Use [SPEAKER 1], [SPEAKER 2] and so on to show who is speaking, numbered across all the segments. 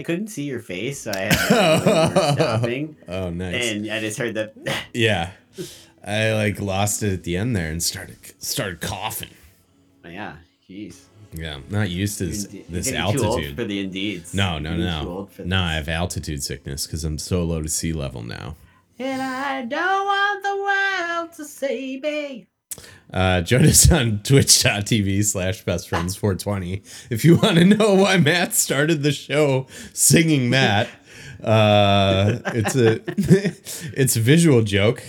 [SPEAKER 1] I couldn't see your face, so I had to stopping.
[SPEAKER 2] Oh, nice.
[SPEAKER 1] And I just heard that.
[SPEAKER 2] yeah, I like lost it at the end there and started started coughing.
[SPEAKER 1] yeah, jeez.
[SPEAKER 2] Yeah, I'm not used to this,
[SPEAKER 1] You're
[SPEAKER 2] this
[SPEAKER 1] getting Too old
[SPEAKER 2] altitude.
[SPEAKER 1] for the indeeds.
[SPEAKER 2] No, no, no, no. I have altitude sickness because I'm so low to sea level now.
[SPEAKER 1] And I don't want the world to see me.
[SPEAKER 2] Uh, join us on twitch.tv slash best friends 420 if you want to know why Matt started the show singing Matt. Uh, it's a it's a visual joke.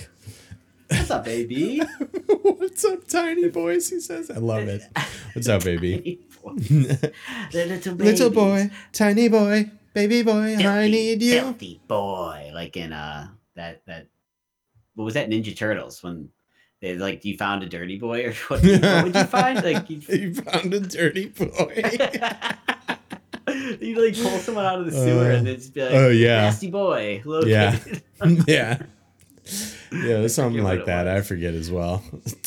[SPEAKER 1] What's up, baby?
[SPEAKER 2] What's up, tiny boys? He says. I love it. What's up, baby?
[SPEAKER 1] little.
[SPEAKER 2] Little boy, tiny boy, baby boy, I need you.
[SPEAKER 1] Filthy boy. Like in uh that that what was that Ninja Turtles when they like you found a dirty boy or what, what would you find? Like you
[SPEAKER 2] You found a dirty boy.
[SPEAKER 1] you like pull someone out of the sewer
[SPEAKER 2] Uh,
[SPEAKER 1] and just be like,
[SPEAKER 2] oh, yeah.
[SPEAKER 1] nasty boy. Located.
[SPEAKER 2] Yeah. yeah. Yeah, something like that. I forget as well.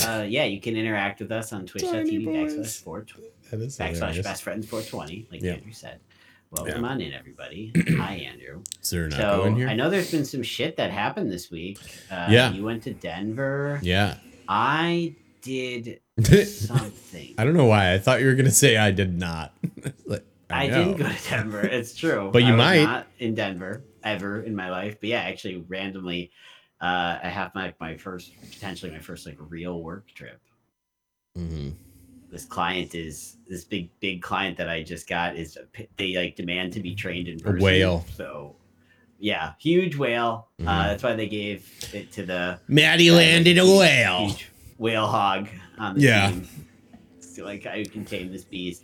[SPEAKER 1] uh, yeah, you can interact with us on twitch.tv backslash 420
[SPEAKER 2] That is
[SPEAKER 1] backslash
[SPEAKER 2] hilarious.
[SPEAKER 1] best friends 420, like
[SPEAKER 2] Yeah.
[SPEAKER 1] Andrew said. Welcome
[SPEAKER 2] Yeah.
[SPEAKER 1] on in, everybody. Hi, Andrew.
[SPEAKER 2] Is there an
[SPEAKER 1] So
[SPEAKER 2] in here?
[SPEAKER 1] I know there's been some shit that happened this week. Uh,
[SPEAKER 2] Yeah.
[SPEAKER 1] You went to Denver.
[SPEAKER 2] Yeah.
[SPEAKER 1] I did something.
[SPEAKER 2] I don't know why. I thought you were gonna say I did not. Like,
[SPEAKER 1] I,
[SPEAKER 2] know.
[SPEAKER 1] didn't go to Denver. It's true.
[SPEAKER 2] But you
[SPEAKER 1] I
[SPEAKER 2] might.
[SPEAKER 1] Not in Denver ever in my life. But yeah, actually, randomly, uh, I have my my first potentially my first like real work trip.
[SPEAKER 2] Mhm.
[SPEAKER 1] This client is this big big client that I just got is they like demand to be trained in person.
[SPEAKER 2] whale.
[SPEAKER 1] So yeah, huge whale.
[SPEAKER 2] Mhm.
[SPEAKER 1] Uh, that's why they gave it to the
[SPEAKER 2] Maddie
[SPEAKER 1] uh,
[SPEAKER 2] landed a whale.
[SPEAKER 1] whale hog on the
[SPEAKER 2] Yeah.
[SPEAKER 1] team. So like I can tame this beast.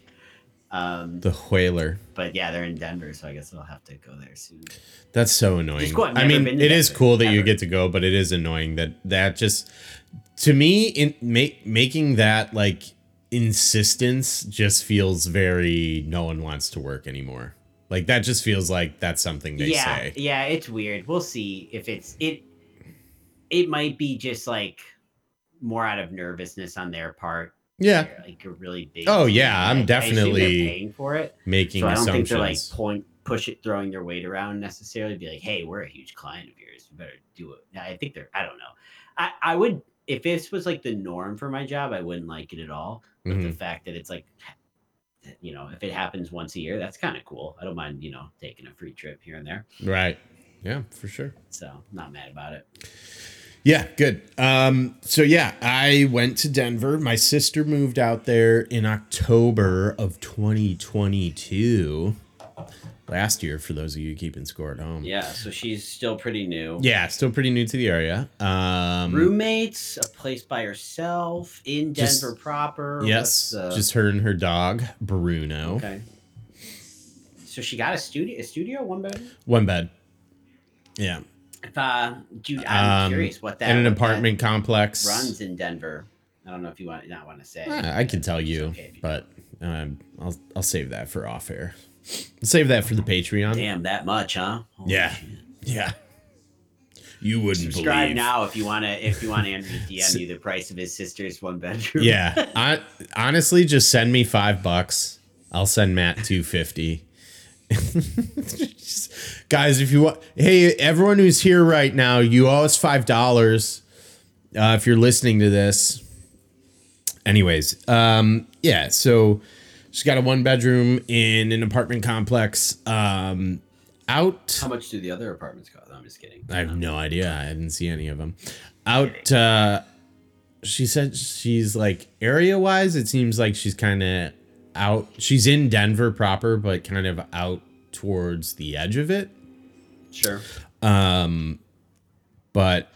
[SPEAKER 1] Um,
[SPEAKER 2] The whaler.
[SPEAKER 1] but yeah, they're in Denver, so I guess I'll have to go there soon.
[SPEAKER 2] That's so annoying.
[SPEAKER 1] cool.
[SPEAKER 2] I mean, it is cool that you get to go, but it is annoying that that just to me in make making that like insistence just feels very no one wants to work anymore. Like that just feels like that's something they
[SPEAKER 1] yeah,
[SPEAKER 2] say.
[SPEAKER 1] yeah, it's weird. We'll see if it's it. It might be just like more out of nervousness on their part.
[SPEAKER 2] Yeah,
[SPEAKER 1] They're, like a really big.
[SPEAKER 2] Oh, yeah, I'm
[SPEAKER 1] I- I assume they're
[SPEAKER 2] definitely
[SPEAKER 1] paying for it.
[SPEAKER 2] making
[SPEAKER 1] So I don't think they're like point push it throwing their weight around necessarily. Be like, hey, we're a huge client of yours. You better do it. Now, I think they're. I don't know. I I would if this was like the norm for my job, I wouldn't like it at all. But the fact that it's like, you know, if it happens once a year, that's kind of cool. I don't mind, you know, taking a free trip here and there.
[SPEAKER 2] Right. Yeah, for sure.
[SPEAKER 1] So not mad about it.
[SPEAKER 2] Yeah, good. Um, so yeah, I went to Denver. My sister moved out there in October of 2022. Last year, for those of you keeping score at home.
[SPEAKER 1] Yeah, so she's still pretty new.
[SPEAKER 2] Yeah, still pretty new to the area. Um,
[SPEAKER 1] Roommates, a place by herself in
[SPEAKER 2] Just-
[SPEAKER 1] Denver proper.
[SPEAKER 2] yes,
[SPEAKER 1] uh,
[SPEAKER 2] just her and her dog, Bruno.
[SPEAKER 1] okay. So she got a studio, a studio, one bed.
[SPEAKER 2] One bed. Yeah,
[SPEAKER 1] If, uh, dude, I'm
[SPEAKER 2] Um,
[SPEAKER 1] curious what that
[SPEAKER 2] and an apartment complex.
[SPEAKER 1] runs in Denver. I don't know if you want not want to say.
[SPEAKER 2] Ah, I can tell you,
[SPEAKER 1] okay you
[SPEAKER 2] but um, I'll I'll save that for off air. Save that for the Patreon.
[SPEAKER 1] Damn, that much, huh? Holy
[SPEAKER 2] Yeah.
[SPEAKER 1] shit.
[SPEAKER 2] Yeah. You wouldn't
[SPEAKER 1] Subscribe
[SPEAKER 2] believe.
[SPEAKER 1] now if you want to. If you want Andrew to DM you the price of his sister's one bedroom.
[SPEAKER 2] Yeah. I, honestly, just send me five bucks. I'll send Matt two fifty. Guys, if you want, hey, everyone who's here right now, you owe us five dollars. Uh, if you're listening to this, anyways, um, yeah. So she's got a one bedroom in an apartment complex. Um, out.
[SPEAKER 1] How much do the other apartments cost? I'm just kidding.
[SPEAKER 2] I have no idea. I didn't see any of them. Out. Uh, she said she's like area wise. It seems like she's kind of out. She's in Denver proper, but kind of out towards the edge of it.
[SPEAKER 1] Sure.
[SPEAKER 2] Um, but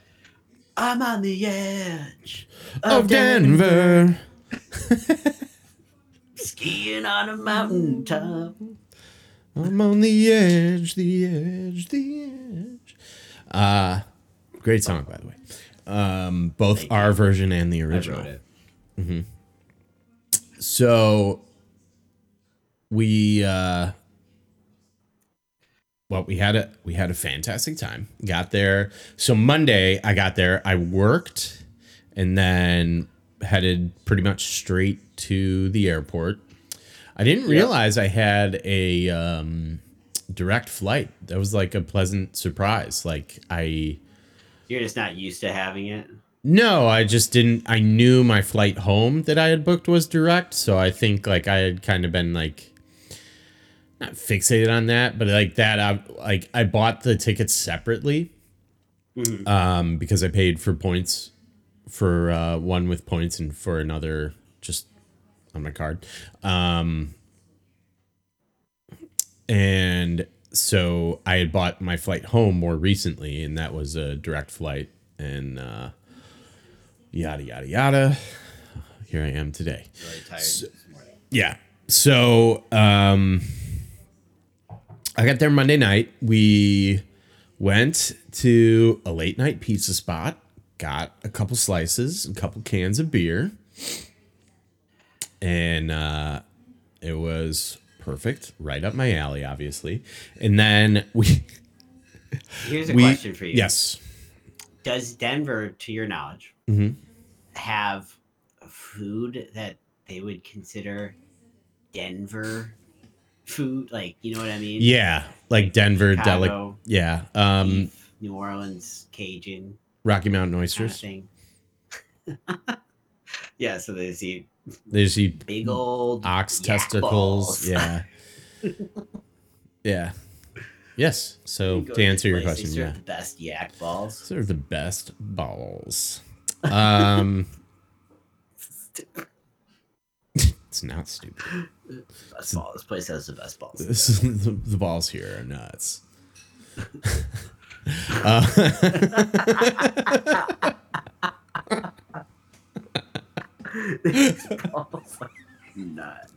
[SPEAKER 1] I'm on the edge
[SPEAKER 2] of Denver.
[SPEAKER 1] skiing on a mountaintop.
[SPEAKER 2] I'm on the edge, the edge, the edge. Uh great song by the way. Um both
[SPEAKER 1] Thank
[SPEAKER 2] our version and the original.
[SPEAKER 1] it.
[SPEAKER 2] So we uh well, we had a we had a fantastic time. Got there. So Monday I got there. I worked and then headed pretty much straight to the airport. I didn't realize I had a um, direct flight. That was like a pleasant surprise. Like I
[SPEAKER 1] You're just not used to having it.
[SPEAKER 2] no, I just didn't. I knew my flight home that I had booked was direct, so I think like I had kind of been like not fixated on that, but like that. I like I bought the tickets separately, um, because I paid for points for uh, one with points and for another just on my card. Um, and so I had bought my flight home more recently, and that was a direct flight, and uh, yada yada yada. Here I am today.
[SPEAKER 1] Really tired morning.
[SPEAKER 2] Yeah. So um I got there Monday night. We went to a late night pizza spot, got a couple slices, a couple cans of beer. And uh it was perfect, right up my alley, obviously. And then we
[SPEAKER 1] Here's a
[SPEAKER 2] we
[SPEAKER 1] question for you.
[SPEAKER 2] Yes.
[SPEAKER 1] Does Denver, to your knowledge,
[SPEAKER 2] Mhm.
[SPEAKER 1] have food that they would consider Denver food? Like, you know what I mean?
[SPEAKER 2] Yeah, like Denver delic
[SPEAKER 1] Chicago,
[SPEAKER 2] Yeah. Um
[SPEAKER 1] New Orleans, Cajun
[SPEAKER 2] Rocky Mountain
[SPEAKER 1] kind of
[SPEAKER 2] oysters.
[SPEAKER 1] yeah, so they see
[SPEAKER 2] They just eat
[SPEAKER 1] big old
[SPEAKER 2] ox testicles.
[SPEAKER 1] balls.
[SPEAKER 2] Yeah. yeah. Yes. So to answer your question, yeah.
[SPEAKER 1] the best yak balls.
[SPEAKER 2] Those are the best balls. Um It's not stupid.
[SPEAKER 1] Best ball. This place has the best balls.
[SPEAKER 2] This is, the, the balls here are nuts. Uh,
[SPEAKER 1] balls are nuts.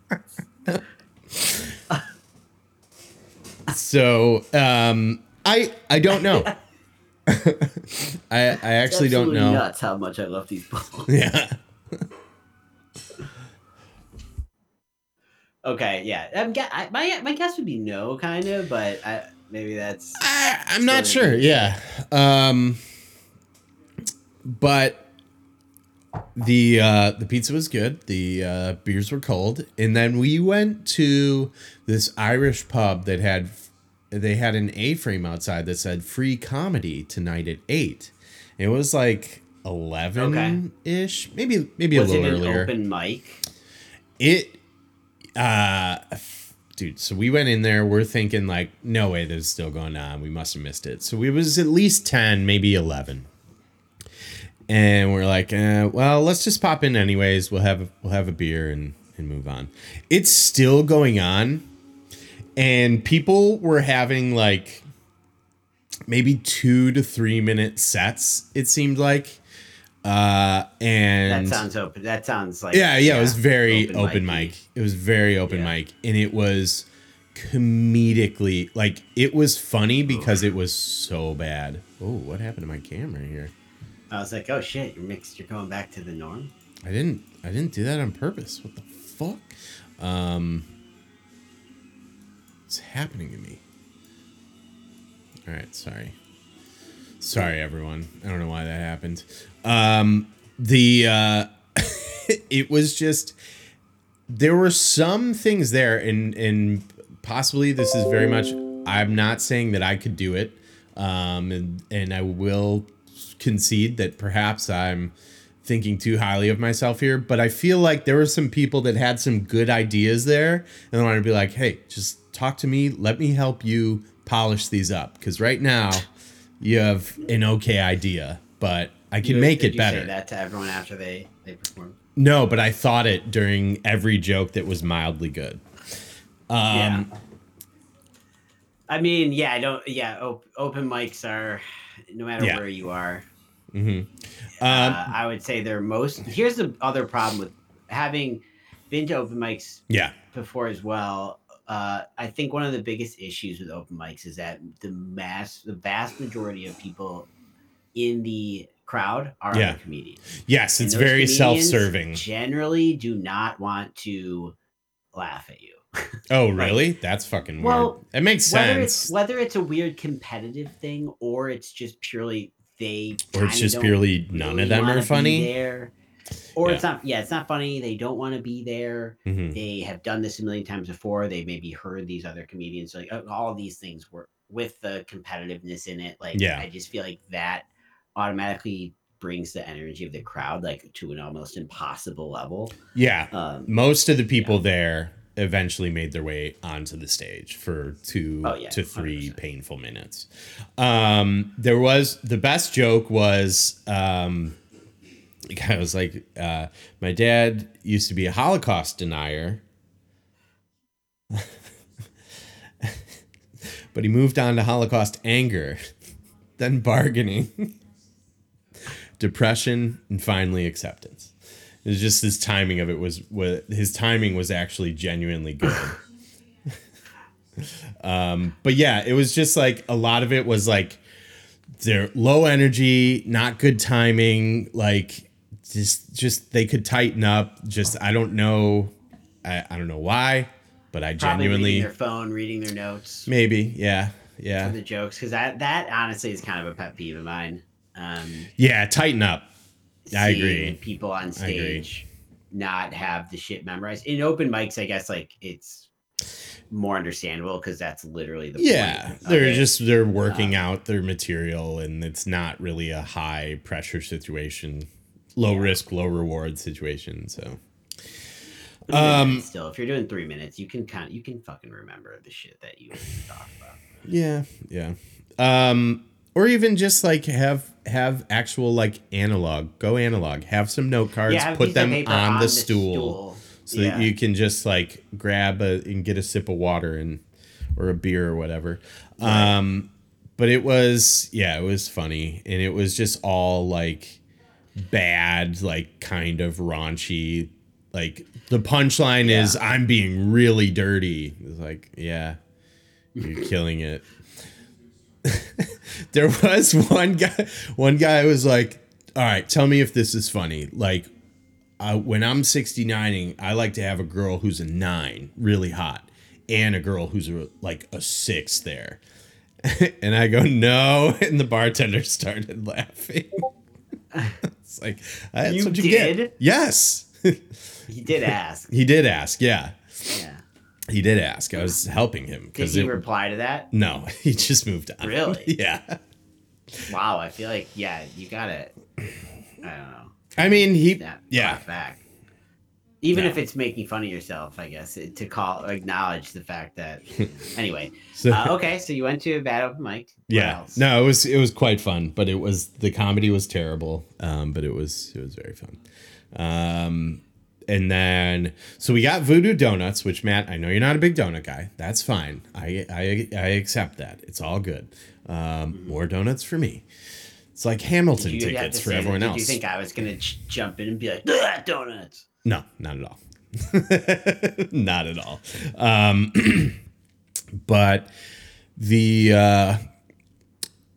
[SPEAKER 2] so um I I don't know. I I actually don't know.
[SPEAKER 1] Nuts how much I love these balls.
[SPEAKER 2] Yeah.
[SPEAKER 1] Okay, yeah. I'm ge- I, my my guess would be no, kind of, but I, maybe that's
[SPEAKER 2] I, I'm not sure. Yeah. Um, but the uh, the pizza was good. The uh, beers were cold, and then we went to this Irish pub that had they had an A frame outside that said "free comedy tonight at 8. It was like eleven ish, maybe maybe
[SPEAKER 1] was
[SPEAKER 2] a
[SPEAKER 1] it
[SPEAKER 2] little
[SPEAKER 1] an
[SPEAKER 2] earlier.
[SPEAKER 1] open mic?
[SPEAKER 2] It, uh, dude. So we went in there. We're thinking like, no way, this is still going on. We must have missed it. So it was at least ten, maybe eleven. And we're like, eh, well, let's just pop in anyways. We'll have we'll have a beer and and move on. It's still going on, and people were having like maybe two to three minute sets. It seemed like, uh, and
[SPEAKER 1] That sounds open. That sounds like
[SPEAKER 2] yeah, yeah, it was very open, mic. It was very open
[SPEAKER 1] Yeah.
[SPEAKER 2] mic, and it was comedically like it was funny because it was so bad. Oh, what happened to my camera here?
[SPEAKER 1] I was like, oh shit, you're mixed. You're going back to the norm.
[SPEAKER 2] I didn't. I didn't do that on purpose. What the fuck? Um, what's happening to me? All right, sorry. Sorry, everyone. I don't know why that happened. Um, the uh, it was just there were some things there, and and possibly this is very much. I'm not saying that I could do it, um, and and I will concede that perhaps I'm thinking too highly of myself here, but I feel like there were some people that had some good ideas there, and I wanted to be like, hey, just talk to me, let me help you polish these up, because right now you have an okay idea, but I can
[SPEAKER 1] You-
[SPEAKER 2] make it
[SPEAKER 1] you
[SPEAKER 2] better.
[SPEAKER 1] Say that to everyone after they they performed.
[SPEAKER 2] No, but I thought it during every joke that was mildly good. Um,
[SPEAKER 1] yeah. I mean, yeah, I don't. Yeah, op- open mics are no matter
[SPEAKER 2] Yeah.
[SPEAKER 1] where you are.
[SPEAKER 2] hmm
[SPEAKER 1] uh,
[SPEAKER 2] Um,
[SPEAKER 1] I would say they're most. Here's the other problem with having been to open mics
[SPEAKER 2] yeah,
[SPEAKER 1] before as well. Uh, I think one of the biggest issues with open mics is that the mass, the vast majority of people in the crowd are
[SPEAKER 2] Yeah.
[SPEAKER 1] comedians.
[SPEAKER 2] yes, it's very self-serving.
[SPEAKER 1] Generally, do not want to laugh at you.
[SPEAKER 2] Oh, really? That's fucking weird.
[SPEAKER 1] Well,
[SPEAKER 2] it makes
[SPEAKER 1] Whether it's
[SPEAKER 2] sense.
[SPEAKER 1] whether it's a weird competitive thing or it's just purely they
[SPEAKER 2] Or it's just purely none
[SPEAKER 1] really
[SPEAKER 2] of them are funny.
[SPEAKER 1] there. Or
[SPEAKER 2] Yeah.
[SPEAKER 1] it's not. Yeah, it's not funny. They don't want to be there.
[SPEAKER 2] Mhm.
[SPEAKER 1] They have done this a million times before. They maybe heard these other comedians. Like uh, all these things were with the competitiveness in it. Like
[SPEAKER 2] Yeah.
[SPEAKER 1] I just feel like that automatically brings the energy of the crowd like to an almost impossible level.
[SPEAKER 2] Yeah,
[SPEAKER 1] Um,
[SPEAKER 2] most of the people there eventually made their way onto the stage for two
[SPEAKER 1] Oh, yeah,
[SPEAKER 2] to 3
[SPEAKER 1] 100%.
[SPEAKER 2] painful minutes. Um, there was the best joke was um, guy was like, uh, "My dad used to be a Holocaust denier." but he moved on to Holocaust anger, then bargaining, depression, and finally acceptance. It was just his timing of it was, was his timing was actually genuinely good. um, but yeah, it was just like a lot of it was like they're low energy, not good timing, like just just they could tighten up. Just I don't know, I, I don't know why, but I
[SPEAKER 1] probably
[SPEAKER 2] genuinely
[SPEAKER 1] reading their phone, reading their notes.
[SPEAKER 2] maybe yeah yeah
[SPEAKER 1] the jokes because that that honestly is kind of a pet peeve of mine. Um,
[SPEAKER 2] yeah tighten up. I agree.
[SPEAKER 1] People on stage not have the shit memorized in open mics. I guess like it's more understandable because that's literally the
[SPEAKER 2] Yeah, they're
[SPEAKER 1] it.
[SPEAKER 2] just they're working out their material, and it's not really a high pressure situation, low risk, low reward situation. So
[SPEAKER 1] minutes
[SPEAKER 2] um,
[SPEAKER 1] still if you're doing three minutes, you can kind of you can fucking remember the shit that you talk about.
[SPEAKER 2] yeah, yeah, um, or even just like have have actual like analog, go analog, have some note cards,
[SPEAKER 1] yeah,
[SPEAKER 2] put them
[SPEAKER 1] paper
[SPEAKER 2] on, the, stool, so
[SPEAKER 1] Yeah.
[SPEAKER 2] that you can just like grab a and get a sip of water and or a beer or whatever. Um, but it was yeah, it was funny, and it was just all like bad, like kind of raunchy. Like the punchline is, "I'm being really dirty." It's like, yeah, you're killing it. there was one guy. One guy was like, "All right, tell me if this is funny." Like, uh, when I'm 69ing, I like to have a girl who's a nine, really hot, and a girl who's a, like a six there. and I go, no. And the bartender started laughing. It's like, uh, that's
[SPEAKER 1] You
[SPEAKER 2] what you
[SPEAKER 1] did?
[SPEAKER 2] get. Yes.
[SPEAKER 1] He did ask.
[SPEAKER 2] he did ask. Yeah.
[SPEAKER 1] Yeah.
[SPEAKER 2] He did ask. I was helping him
[SPEAKER 1] Did
[SPEAKER 2] because
[SPEAKER 1] he
[SPEAKER 2] it.
[SPEAKER 1] reply to that?
[SPEAKER 2] no, he just moved on.
[SPEAKER 1] Really?
[SPEAKER 2] yeah.
[SPEAKER 1] Wow, I feel like yeah, you gotta. I don't know.
[SPEAKER 2] I mean, he. Yeah.
[SPEAKER 1] back. Even
[SPEAKER 2] Yeah.
[SPEAKER 1] if it's making fun of yourself, I guess it- to call acknowledge the fact that. anyway,
[SPEAKER 2] So,
[SPEAKER 1] uh, okay, so you went to a bad open mic. What
[SPEAKER 2] yeah.
[SPEAKER 1] else?
[SPEAKER 2] No, it was it was quite fun, but it was the comedy was terrible. Um, but it was it was very fun. Um, and then so we got Voodoo Donuts, which Matt, I know you're not a big donut guy. That's fine. I I I accept that. It's all good. Um, more donuts for me. It's like Hamilton
[SPEAKER 1] Did
[SPEAKER 2] tickets for
[SPEAKER 1] that-
[SPEAKER 2] everyone
[SPEAKER 1] did
[SPEAKER 2] else.
[SPEAKER 1] you think I was gonna ch- jump in and be like, "Ugh, donuts?
[SPEAKER 2] No, not at all. not at all. Um, but the uh,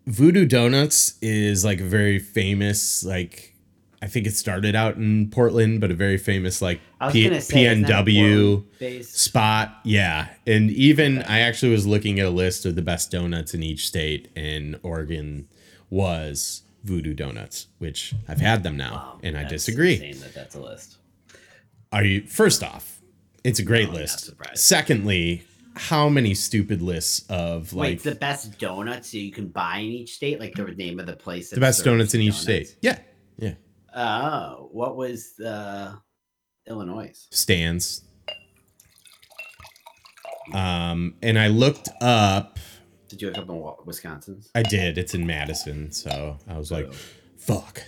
[SPEAKER 2] Voodoo Donuts is like a very famous, like I think it started out in Portland, but a very famous like P- PNW spot. Yeah, and even I actually was looking at a list of the best donuts in each state, and Oregon was Voodoo Donuts, which I've had them now, and I disagree.
[SPEAKER 1] that that's a list.
[SPEAKER 2] Are you first off? It's a great
[SPEAKER 1] No,
[SPEAKER 2] list. Secondly, how many stupid lists of like
[SPEAKER 1] Wait, the best donuts that you can buy in each state, like the name of the place.
[SPEAKER 2] the best donuts in each
[SPEAKER 1] donuts?
[SPEAKER 2] state? Yeah, yeah.
[SPEAKER 1] Oh, what was the Illinois?
[SPEAKER 2] Stands. Um, and I looked up.
[SPEAKER 1] Did you look up in Wisconsin's?
[SPEAKER 2] I did. It's in Madison, so I was like,
[SPEAKER 1] Oh.
[SPEAKER 2] "Fuck."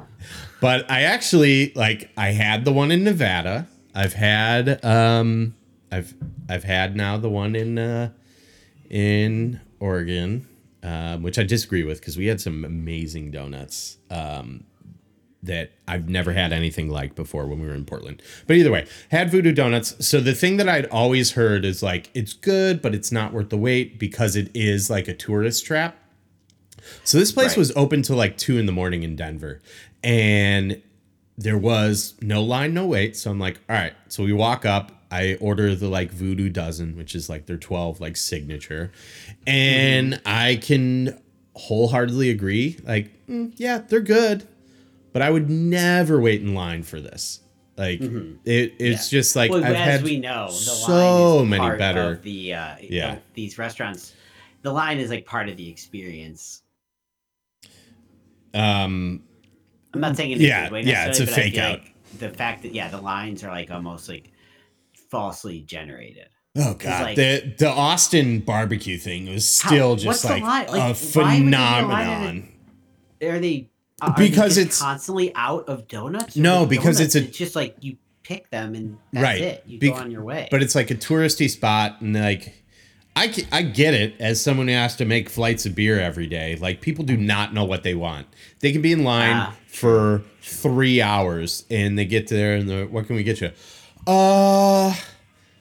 [SPEAKER 2] but I actually like. I had the one in Nevada. I've had. Um, I've I've had now the one in uh, in Oregon, um, which I disagree with because we had some amazing donuts um, that I've never had anything like before when we were in Portland. But either way, had Voodoo Donuts. So the thing that I'd always heard is like it's good, but it's not worth the wait because it is like a tourist trap. So this place
[SPEAKER 1] Right.
[SPEAKER 2] was open till like two in the morning in Denver, and there was no line, no wait. So I'm like, all right. So we walk up. I order the like Voodoo dozen, which is like their 12 like signature, and I can wholeheartedly agree. Like, mm, yeah, they're good, but I would never wait in line for this. Like, it, it's just like
[SPEAKER 1] well,
[SPEAKER 2] I've
[SPEAKER 1] as
[SPEAKER 2] had
[SPEAKER 1] we know, the
[SPEAKER 2] so
[SPEAKER 1] line is
[SPEAKER 2] many better.
[SPEAKER 1] Of the uh,
[SPEAKER 2] Yeah.
[SPEAKER 1] these restaurants, the line is like part of the experience.
[SPEAKER 2] Um,
[SPEAKER 1] I'm not saying in a
[SPEAKER 2] Yeah,
[SPEAKER 1] good way
[SPEAKER 2] yeah, it's a fake out.
[SPEAKER 1] like the fact that yeah, the lines are like almost like falsely generated.
[SPEAKER 2] Oh god,
[SPEAKER 1] like-
[SPEAKER 2] the the Austin barbecue thing was still
[SPEAKER 1] what's
[SPEAKER 2] just like.
[SPEAKER 1] Like,
[SPEAKER 2] a
[SPEAKER 1] why would a
[SPEAKER 2] phenomenon.
[SPEAKER 1] Are they are they
[SPEAKER 2] Because
[SPEAKER 1] just
[SPEAKER 2] it's-
[SPEAKER 1] constantly out of donuts?
[SPEAKER 2] No, because
[SPEAKER 1] donuts,
[SPEAKER 2] it's a-
[SPEAKER 1] just like you pick them and that's
[SPEAKER 2] Right.
[SPEAKER 1] it. You
[SPEAKER 2] Bec-
[SPEAKER 1] go on your way.
[SPEAKER 2] But it's like a touristy spot, and like, I I get it as someone who has to make flights of beer every day. Like people do not know what they want. They can be in line
[SPEAKER 1] Ah,
[SPEAKER 2] for three hours, and they get there, and they're, what can we get you? Uh,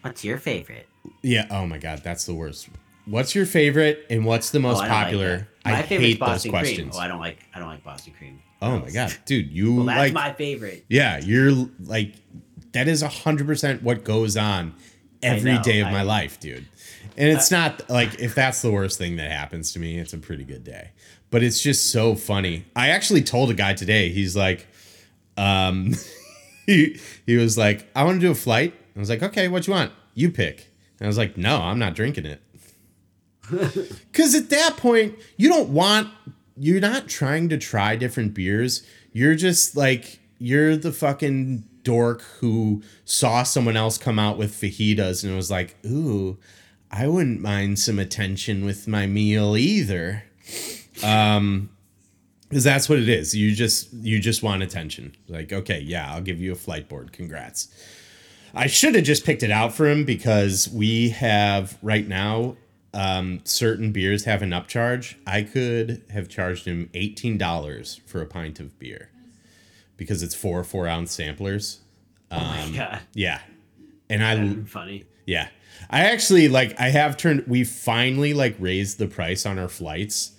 [SPEAKER 1] What's your favorite?
[SPEAKER 2] yeah. Oh my god, that's the worst. What's your favorite, and what's the most
[SPEAKER 1] Oh, I don't like
[SPEAKER 2] popular? I hate those
[SPEAKER 1] cream.
[SPEAKER 2] questions.
[SPEAKER 1] Oh, I don't like I don't like Boston cream.
[SPEAKER 2] Oh my god, dude, you
[SPEAKER 1] Well, that's
[SPEAKER 2] like
[SPEAKER 1] my favorite.
[SPEAKER 2] Yeah, you're like that is a hundred percent what goes on every
[SPEAKER 1] know,
[SPEAKER 2] day of
[SPEAKER 1] I-
[SPEAKER 2] my life, dude. And it's not like if that's the worst thing that happens to me, it's a pretty good day. But it's just so funny. I actually told a guy today, he's like, um he, he was like, I want to do a flight. I was like, okay, what you want? You pick. And I was like, no, I'm not drinking it. Because at that point, you don't want, you're not trying to try different beers. You're just like, you're the fucking dork who saw someone else come out with fajitas and was like, ooh, I wouldn't mind some attention with my meal either. Um, because that's what it is. You just you just want attention. Like, okay, yeah, I'll give you a flight board. Congrats. I should have just picked it out for him because we have right now um, certain beers have an upcharge. I could have charged him eighteen dollars for a pint of beer because it's four four ounce samplers.
[SPEAKER 1] Oh my god,
[SPEAKER 2] Yeah, and I
[SPEAKER 1] funny.
[SPEAKER 2] yeah. I actually like I have turned we finally like raised the price on our flights.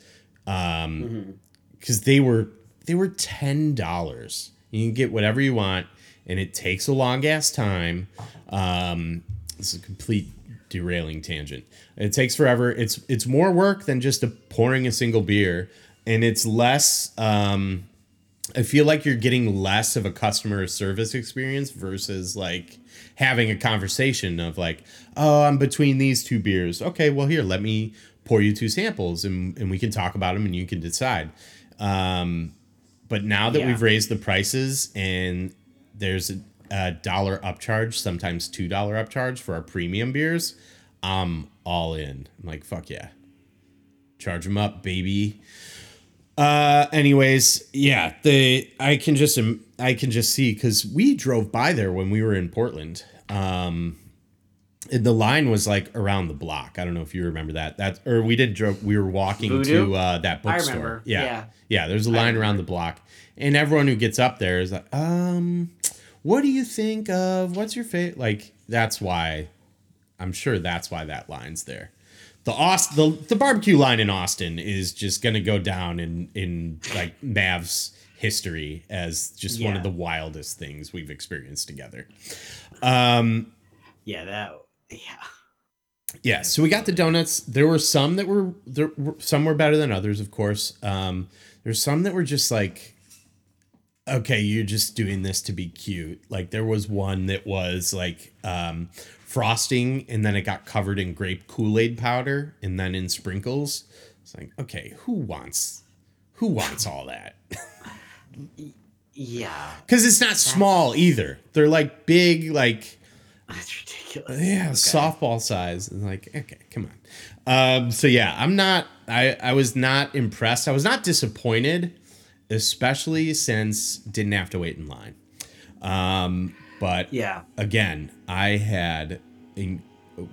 [SPEAKER 2] Um cuz they were they were $10. You can get whatever you want and it takes a long ass time. Um this is a complete derailing tangent. It takes forever. It's it's more work than just a pouring a single beer and it's less um I feel like you're getting less of a customer service experience versus like having a conversation of like, oh, I'm between these two beers. Okay, well here, let me pour you two samples and, and we can talk about them and you can decide. Um, but now that
[SPEAKER 1] Yeah.
[SPEAKER 2] we've raised the prices and there's a, a dollar upcharge, sometimes two dollar upcharge for our premium beers, I'm all in. I'm like, fuck yeah. Charge them up, baby. Uh, anyways, yeah, the I can just I can just see because we drove by there when we were in Portland. Um, the line was like around the block. I don't know if you remember that. That or we did drove. We were walking
[SPEAKER 1] Voodoo?
[SPEAKER 2] to uh, that bookstore. Yeah.
[SPEAKER 1] yeah.
[SPEAKER 2] yeah, There's a line around the block, and everyone who gets up there is like, um, what do you think of? What's your favorite? Like that's why. I'm sure that's why that line's there. The Aust the, the barbecue line in Austin is just gonna go down in in like Mav's history as just one of the wildest things we've experienced together.
[SPEAKER 1] Um, Yeah, that. Yeah,
[SPEAKER 2] Yeah, so we got the donuts. There were some that were there were, some were better than others, of course. Um, there's some that were just like, okay, you're just doing this to be cute. Like there was one that was like um, frosting, and then it got covered in grape Kool Aid powder, and then in sprinkles. It's like, okay, who wants who wants all that?
[SPEAKER 1] yeah,
[SPEAKER 2] Because it's not small either. They're like big, like
[SPEAKER 1] that's ridiculous.
[SPEAKER 2] yeah, softball size. And like, okay, come on. Um, so yeah, I'm not. I I was not impressed. I was not disappointed, especially since didn't have to wait in line. Um, but
[SPEAKER 1] Yeah,
[SPEAKER 2] again, I had in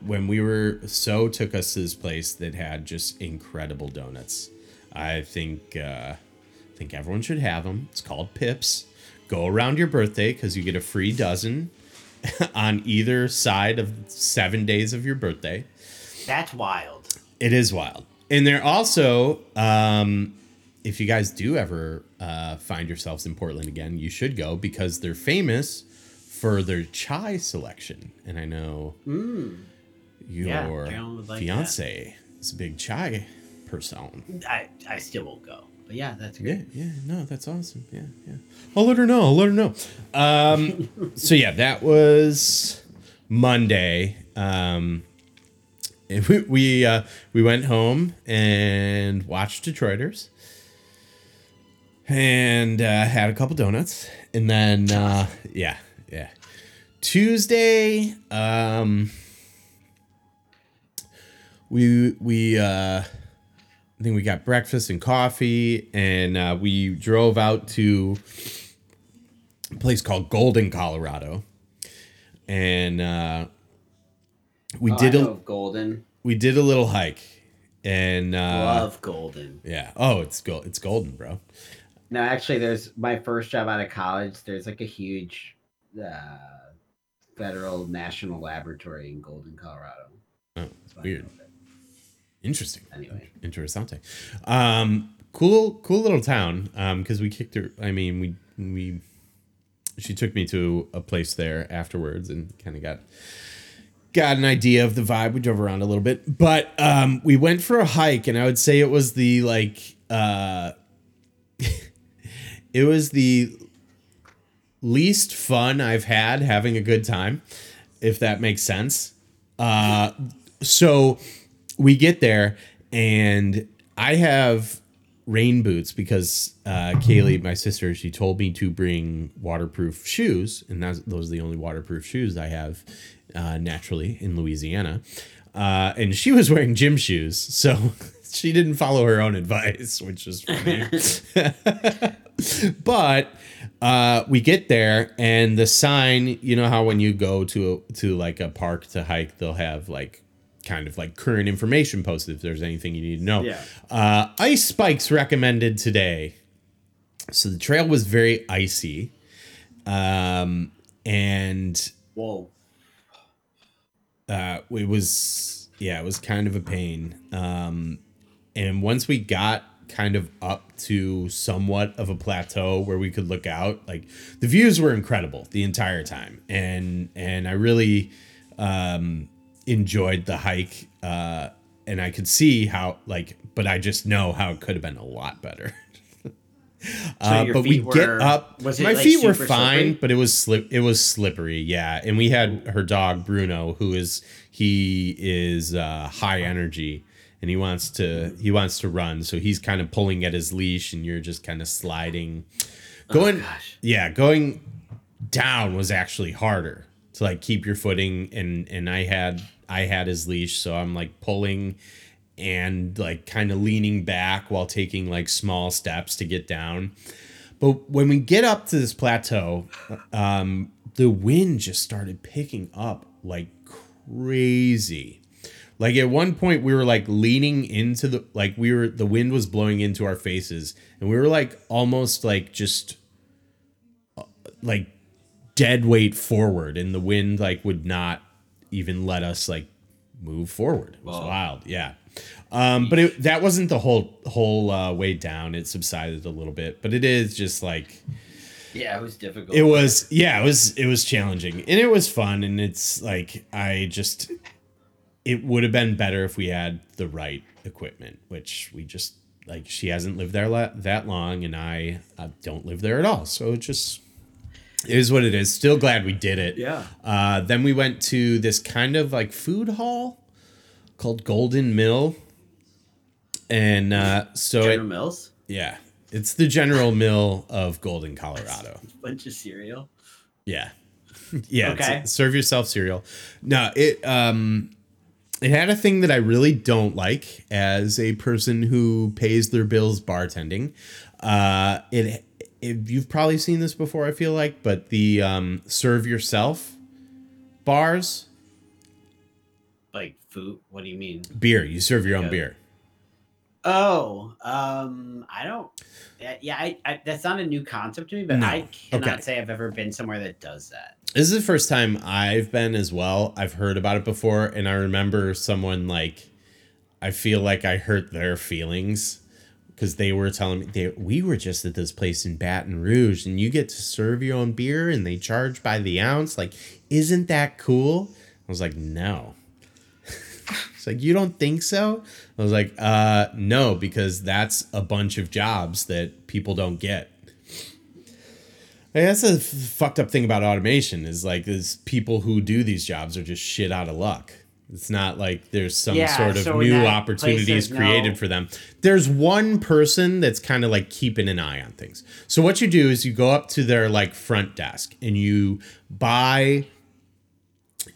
[SPEAKER 2] when we were so took us to this place that had just incredible donuts. I think uh, I think everyone should have them. It's called Pips. Go around your birthday because you get a free dozen on either side of seven days of your birthday.
[SPEAKER 1] That's wild.
[SPEAKER 2] It is wild. And they're also, um, if you guys do ever uh, find yourselves in Portland again, you should go because they're famous for their chai selection. And I know
[SPEAKER 1] Yeah,
[SPEAKER 2] your
[SPEAKER 1] would like
[SPEAKER 2] fiance is a big chai person.
[SPEAKER 1] I, I still won't go. But yeah, that's
[SPEAKER 2] Yeah,
[SPEAKER 1] good.
[SPEAKER 2] yeah, no, that's awesome. Yeah, yeah. I'll let her know. I'll let her know. Um, so yeah, that was Monday. Um, and we we, uh, we went home and watched Detroiters, and uh, had a couple donuts, and then uh, yeah, yeah. Tuesday, um, we we uh, I think we got breakfast and coffee, and uh, we drove out to a place called Golden, Colorado, and uh, we
[SPEAKER 1] Oh,
[SPEAKER 2] did
[SPEAKER 1] I
[SPEAKER 2] a
[SPEAKER 1] Golden.
[SPEAKER 2] we did a little hike, and uh,
[SPEAKER 1] Love Golden.
[SPEAKER 2] yeah, oh, it's gold, it's golden, bro.
[SPEAKER 1] No, actually, there's my first job out of college. There's like a huge uh, federal national laboratory in Golden, Colorado.
[SPEAKER 2] Oh, weird,
[SPEAKER 1] know of it.
[SPEAKER 2] interesting.
[SPEAKER 1] Anyway,
[SPEAKER 2] Interessante. Um, cool, cool little town. Um, because we kicked her. I mean, we we. She took me to a place there afterwards and kind of got got an idea of the vibe. We drove around a little bit, but um, we went for a hike, and I would say it was the like uh, it was the least fun I've had having a good time, if that makes sense. Uh, so we get there and I have rain boots because uh, Kaylee, my sister, she told me to bring waterproof shoes, and that's, those are the only waterproof shoes I have uh, naturally in Louisiana. Uh, and she was wearing gym shoes, so she didn't follow her own advice, which is funny. but uh, we get there and the sign you know how when you go to a, to like a park to hike they'll have like kind of like current information posted if there's anything you need to know
[SPEAKER 1] Yeah.
[SPEAKER 2] uh, ice spikes recommended today so the trail was very icy um, and
[SPEAKER 1] whoa.
[SPEAKER 2] uh, it was yeah, it was kind of a pain. Um, and once we got kind of up to somewhat of a plateau where we could look out, like the views were incredible the entire time, and and I really um, enjoyed the hike. Uh, and I could see how like, but I just know how it could have been a lot better. Uh, but we
[SPEAKER 1] feet
[SPEAKER 2] get up. my
[SPEAKER 1] like,
[SPEAKER 2] feet were fine,
[SPEAKER 1] slippery?
[SPEAKER 2] but it was slip. It was slippery, yeah. And we had her dog Bruno, who is he is uh, high energy, and he wants to he wants to run. So he's kind of pulling at his leash, and you're just kind of sliding. Going,
[SPEAKER 1] gosh.
[SPEAKER 2] yeah, going down was actually harder to like keep your footing, and and I had I had his leash, so I'm like pulling and like kind of leaning back while taking like small steps to get down. But when we get up to this plateau, um, the wind just started picking up like crazy. Like at one point, we were like leaning into the like we were the wind was blowing into our faces, and we were like almost like just uh, like dead weight forward, and the wind like would not even let us like move forward. It was wild, yeah. Um, but it, that wasn't the whole whole uh, way down. It subsided a little bit, but it is just like
[SPEAKER 1] Yeah, it was difficult.
[SPEAKER 2] it was. Yeah, it was. It was challenging, and it was fun. And it's like I just, it would have been better if we had the right equipment, which we just like. She hasn't lived there la- that long, and I uh, don't live there at all. So it just it is what it is. Still glad we did it.
[SPEAKER 1] Yeah.
[SPEAKER 2] Uh, then we went to this kind of like food hall called Golden Mill. And uh, so
[SPEAKER 1] General
[SPEAKER 2] it,
[SPEAKER 1] Mills,
[SPEAKER 2] yeah, it's the General Mill of Golden, Colorado.
[SPEAKER 1] bunch of cereal.
[SPEAKER 2] Yeah. Yeah.
[SPEAKER 1] Okay.
[SPEAKER 2] serve yourself cereal. No, it um it had a thing that I really don't like as a person who pays their bills bartending. Uh it, it you've probably seen this before, I feel like, but the um serve yourself bars
[SPEAKER 1] Like food? What do you mean?
[SPEAKER 2] Beer. You serve your own
[SPEAKER 1] Yeah.
[SPEAKER 2] beer.
[SPEAKER 1] Oh, um, I don't. Yeah, yeah I, I, that's not a new concept to me, but
[SPEAKER 2] No.
[SPEAKER 1] I cannot
[SPEAKER 2] Okay.
[SPEAKER 1] say I've ever been somewhere that does that.
[SPEAKER 2] This is the first time I've been as well. I've heard about it before, and I remember someone like, I feel like I hurt their feelings because they were telling me they we were just at this place in Baton Rouge, and you get to serve your own beer, and they charge by the ounce. Like, isn't that cool? I was like, no. It's like you don't think so. I was like, uh, no, because that's a bunch of jobs that people don't get. Like, that's a fucked up thing about automation is like is people who do these jobs are just shit out of luck. It's not like there's some
[SPEAKER 1] Yeah,
[SPEAKER 2] sort of
[SPEAKER 1] so
[SPEAKER 2] new opportunities created
[SPEAKER 1] no-
[SPEAKER 2] for them. There's one person that's kind of like keeping an eye on things. So what you do is you go up to their like front desk and you buy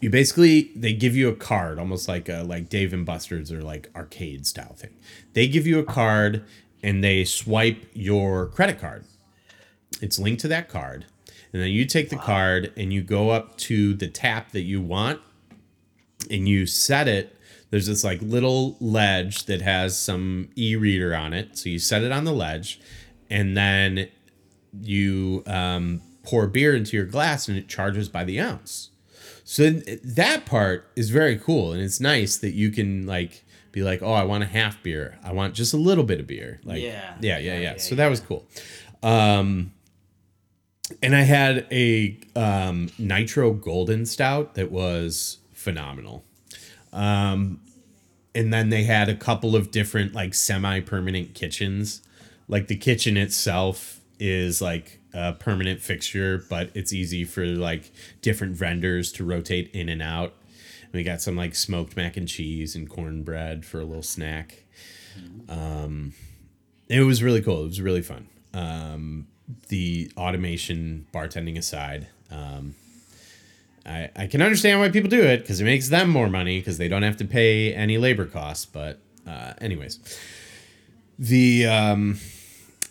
[SPEAKER 2] you basically they give you a card almost like a like Dave and Buster's or like arcade style thing. They give you a card and they swipe your credit card. It's linked to that card. And then you take the card and you go up to the tap that you want and you set it. There's this like little ledge that has some e-reader on it. So you set it on the ledge and then you um, pour beer into your glass and it charges by the ounce. So that part is very cool, and it's nice that you can like be like, oh, I want a half beer. I want just a little bit of beer. Like,
[SPEAKER 1] Yeah.
[SPEAKER 2] yeah, yeah, yeah.
[SPEAKER 1] Yeah,
[SPEAKER 2] so
[SPEAKER 1] yeah,
[SPEAKER 2] that was cool. Um, and I had a um, nitro golden stout that was phenomenal. Um, and then they had a couple of different like semi-permanent kitchens. Like the kitchen itself is like a permanent fixture, but it's easy for like different vendors to rotate in and out. We got some like smoked mac and cheese and cornbread for a little snack. Um, it was really cool. It was really fun. Um, the automation bartending aside, um, I, I can understand why people do it because it makes them more money because they don't have to pay any labor costs. But uh, anyways, the um,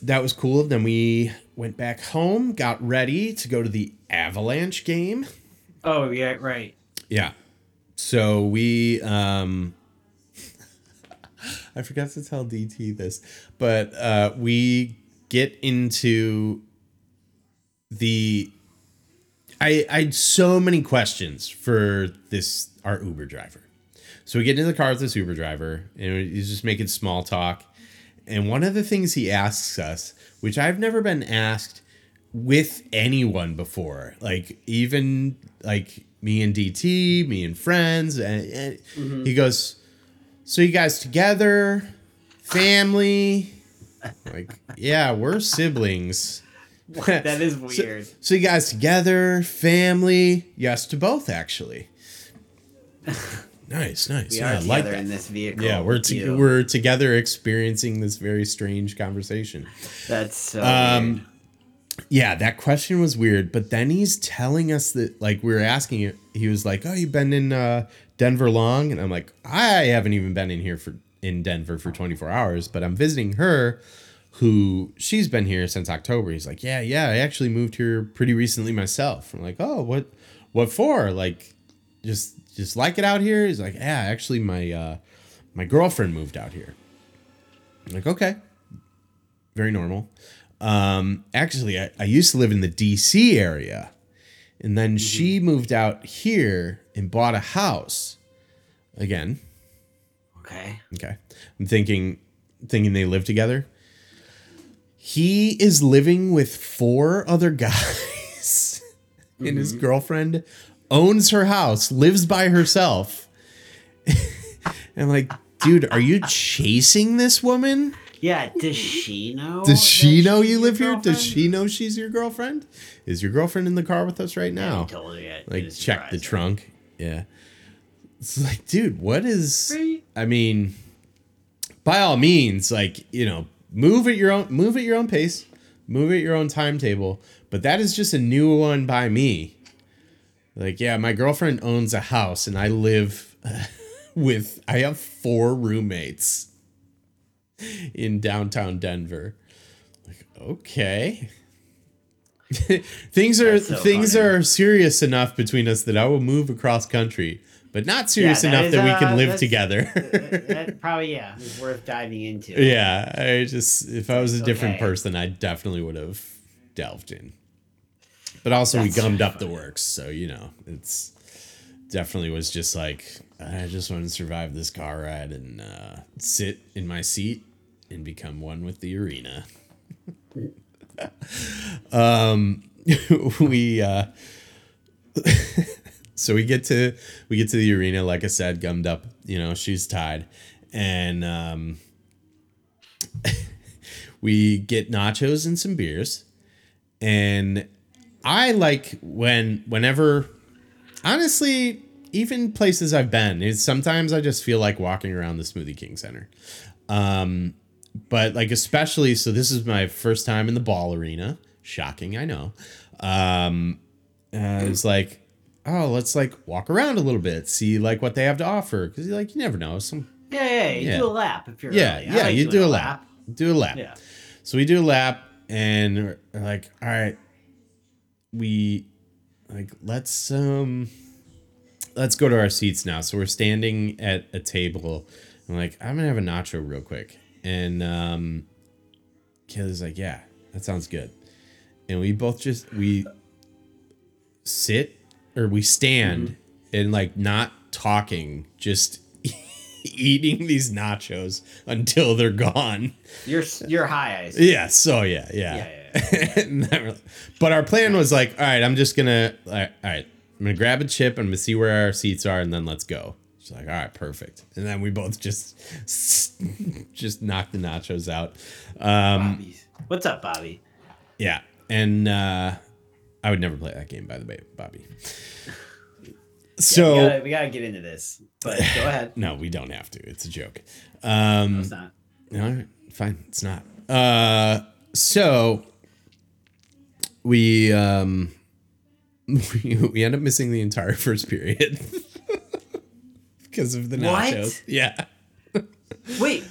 [SPEAKER 2] that was cool. Then we went back home, got ready to go to the Avalanche game.
[SPEAKER 1] Oh yeah, right.
[SPEAKER 2] Yeah. So we um I forgot to tell DT this, but uh we get into the I I had so many questions for this our Uber driver. So we get into the car with this Uber driver and he's just making small talk. And one of the things he asks us, which I've never been asked with anyone before, like even like me and DT, me and friends, and, and he goes, "So you guys together, family?" Like, yeah, we're siblings.
[SPEAKER 1] That is weird.
[SPEAKER 2] So, you guys together, family? Yes to both, actually. nice, nice.
[SPEAKER 1] we
[SPEAKER 2] yeah, I like
[SPEAKER 1] together
[SPEAKER 2] that.
[SPEAKER 1] in this vehicle.
[SPEAKER 2] Yeah, we're to- we're together experiencing this very strange conversation.
[SPEAKER 1] That's so
[SPEAKER 2] Um,
[SPEAKER 1] weird.
[SPEAKER 2] Yeah, that question was weird, but then he's telling us that like we were asking it, he was like, "Oh, you've been in uh, Denver long?" And I'm like, "I haven't even been in here for in Denver for 24 hours, but I'm visiting her who she's been here since October." He's like, "Yeah, yeah, I actually moved here pretty recently myself." I'm like, "Oh, what what for? Like just just like it out here?" He's like, "Yeah, actually my uh my girlfriend moved out here." I'm like, "Okay." Very normal. Um, actually, I, I used to live in the DC area, and then she moved out here and bought a house. Again,
[SPEAKER 1] Okay.
[SPEAKER 2] okay. I'm thinking, thinking they live together. He is living with four other guys, and his mm-hmm. girlfriend owns her house, lives by herself. and I'm like, dude, are you chasing this woman?
[SPEAKER 1] Yeah. Does she know?
[SPEAKER 2] Does she know you live here? Does she know she's your girlfriend? Is your girlfriend in the car with us right now?
[SPEAKER 1] her yet.
[SPEAKER 2] Like, check the trunk. Yeah. It's like, dude, what is? I mean, by all means, like you know, move at your own move at your own pace, move at your own timetable. But that is just a new one by me. Like, yeah, my girlfriend owns a house, and I live with. I have four roommates in downtown Denver. Like, okay. things are
[SPEAKER 1] so
[SPEAKER 2] things
[SPEAKER 1] funny.
[SPEAKER 2] are serious enough between us that I will move across country but not serious
[SPEAKER 1] that
[SPEAKER 2] enough
[SPEAKER 1] is,
[SPEAKER 2] that we
[SPEAKER 1] uh,
[SPEAKER 2] can live together.
[SPEAKER 1] that, that probably yeah is worth diving into.
[SPEAKER 2] yeah, I just if I was a different
[SPEAKER 1] Okay.
[SPEAKER 2] person, I definitely would have delved in. But also,
[SPEAKER 1] That's
[SPEAKER 2] we gummed up the works, so you know, it's definitely was just like I just want to survive this car ride and uh, sit in my seat and become one with the arena. um, we uh, so we get to we get to the arena like i said gummed up you know she's tied. And um we get nachos and some beers. And i like when whenever honestly even places i've been is sometimes i just feel like walking around the smoothie king center. Um but like especially so this is my first time in the ball arena. Shocking i know. Um uh, it's like oh let's like walk around a little bit see like what they have to offer because like you never know some
[SPEAKER 1] yeah, yeah. You
[SPEAKER 2] Yeah.
[SPEAKER 1] do a lap if you're
[SPEAKER 2] yeah
[SPEAKER 1] early.
[SPEAKER 2] Yeah
[SPEAKER 1] like
[SPEAKER 2] you do a lap. do a lap
[SPEAKER 1] Yeah.
[SPEAKER 2] so we do a lap and we're like all right we like let's um let's go to our seats now so we're standing at a table i'm like i'm gonna have a nacho real quick and um Kayla's like yeah that sounds good and we both just we sit or we stand and like not talking just eating these nachos until they're gone.
[SPEAKER 1] You're you're high. I assume.
[SPEAKER 2] yeah so yeah yeah,
[SPEAKER 1] Yeah,
[SPEAKER 2] that really- but our plan was like all right i'm just gonna all right, all right i'm gonna grab a chip and I'm gonna see where our seats are and then let's go. She's like all right perfect. And then we both just just knocked the nachos out. Um
[SPEAKER 1] Bobby's. What's up, Bobby?
[SPEAKER 2] yeah. And uh i would never play that game by the way bobby so
[SPEAKER 1] we, gotta, we gotta get into this, but go ahead.
[SPEAKER 2] no we don't have to it's a joke um
[SPEAKER 1] It's not.
[SPEAKER 2] All right, fine. It's not. Uh, so we um we, we end up missing the entire first period because of the
[SPEAKER 1] What?
[SPEAKER 2] nachos. Yeah.
[SPEAKER 1] Wait,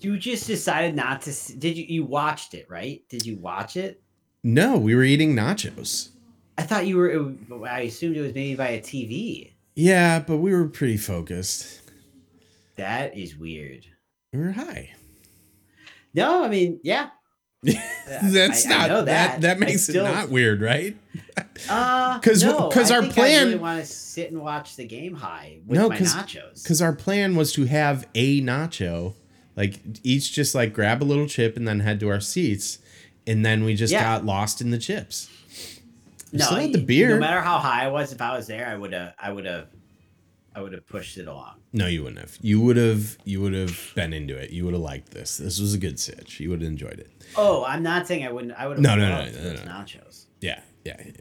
[SPEAKER 1] you just decided not to. Did you? You watched it, right? Did you watch it?
[SPEAKER 2] No, we were eating nachos.
[SPEAKER 1] I thought you were. it- I assumed it was maybe by a TV.
[SPEAKER 2] Yeah, but we were pretty focused.
[SPEAKER 1] That is weird.
[SPEAKER 2] We were high.
[SPEAKER 1] No, I mean, yeah.
[SPEAKER 2] That's
[SPEAKER 1] I- I
[SPEAKER 2] not
[SPEAKER 1] know
[SPEAKER 2] that. That,
[SPEAKER 1] I
[SPEAKER 2] makes
[SPEAKER 1] still-
[SPEAKER 2] it not weird, right?
[SPEAKER 1] Uh,
[SPEAKER 2] 'Cause-
[SPEAKER 1] no,
[SPEAKER 2] 'cause
[SPEAKER 1] I
[SPEAKER 2] our
[SPEAKER 1] think
[SPEAKER 2] plan-
[SPEAKER 1] I really want to sit and watch the game high with
[SPEAKER 2] No,
[SPEAKER 1] my nachos.
[SPEAKER 2] Because our plan was to have a nacho, like each just like grab a little chip and then head to our seats, and then we just
[SPEAKER 1] Yeah.
[SPEAKER 2] got lost in the chips. We
[SPEAKER 1] no,
[SPEAKER 2] still had the beer.
[SPEAKER 1] No matter how high I was, if I was there, I would have. I would have. I would have pushed it along.
[SPEAKER 2] No, you wouldn't have. You would have. You would have been into it. You would have liked this. This was a good sitch. You would have enjoyed it.
[SPEAKER 1] Oh, I'm not saying I wouldn't. I would have
[SPEAKER 2] No, no, no,
[SPEAKER 1] loved
[SPEAKER 2] no, no.
[SPEAKER 1] nachos,
[SPEAKER 2] Yeah, yeah, yeah.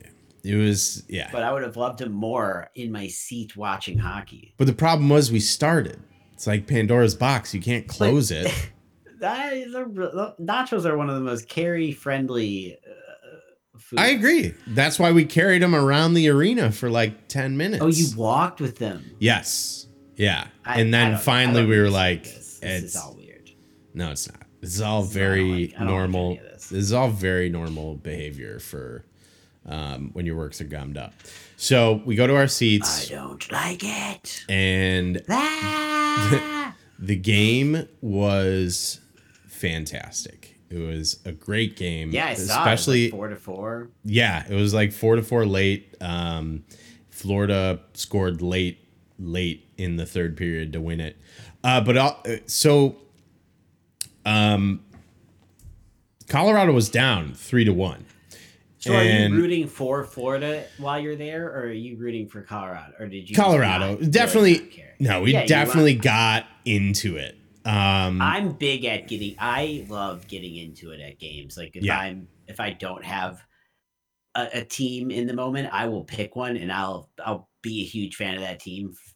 [SPEAKER 2] yeah. It was yeah.
[SPEAKER 1] but I would have loved them more in my seat watching hockey.
[SPEAKER 2] But the problem was we started. It's like Pandora's box. You can't close it.
[SPEAKER 1] A, the nachos are one of the most carry friendly uh, foods.
[SPEAKER 2] I agree. That's why we carried them around the arena for like ten minutes.
[SPEAKER 1] Oh, you walked with them.
[SPEAKER 2] Yes. Yeah.
[SPEAKER 1] I-
[SPEAKER 2] and then finally we were like,
[SPEAKER 1] this. This
[SPEAKER 2] it's
[SPEAKER 1] is all weird.
[SPEAKER 2] no, it's not. This is all
[SPEAKER 1] This is- I don't
[SPEAKER 2] very
[SPEAKER 1] like- I like
[SPEAKER 2] normal.
[SPEAKER 1] any this.
[SPEAKER 2] this. is all very normal behavior for um, when your works are gummed up. So we go to our seats.
[SPEAKER 1] I don't like it.
[SPEAKER 2] and
[SPEAKER 1] Ah!
[SPEAKER 2] the game was fantastic. It was a great game.
[SPEAKER 1] yeah, I saw
[SPEAKER 2] especially
[SPEAKER 1] especially it. It like four to four.
[SPEAKER 2] yeah, it was like four to four late. Um, Florida scored late, late in the third period to win it. Uh, but uh, so, um, Colorado was down three to one.
[SPEAKER 1] So are you rooting for Florida while you're there, or are you rooting for Colorado, or did you?
[SPEAKER 2] Colorado
[SPEAKER 1] not really
[SPEAKER 2] definitely. No, we
[SPEAKER 1] Yeah,
[SPEAKER 2] definitely got into it. Um,
[SPEAKER 1] I'm big at getting. I love getting into it at games. Like if
[SPEAKER 2] Yeah.
[SPEAKER 1] I'm if I don't have a, a team in the moment, I will pick one and I'll I'll be a huge fan of that team f-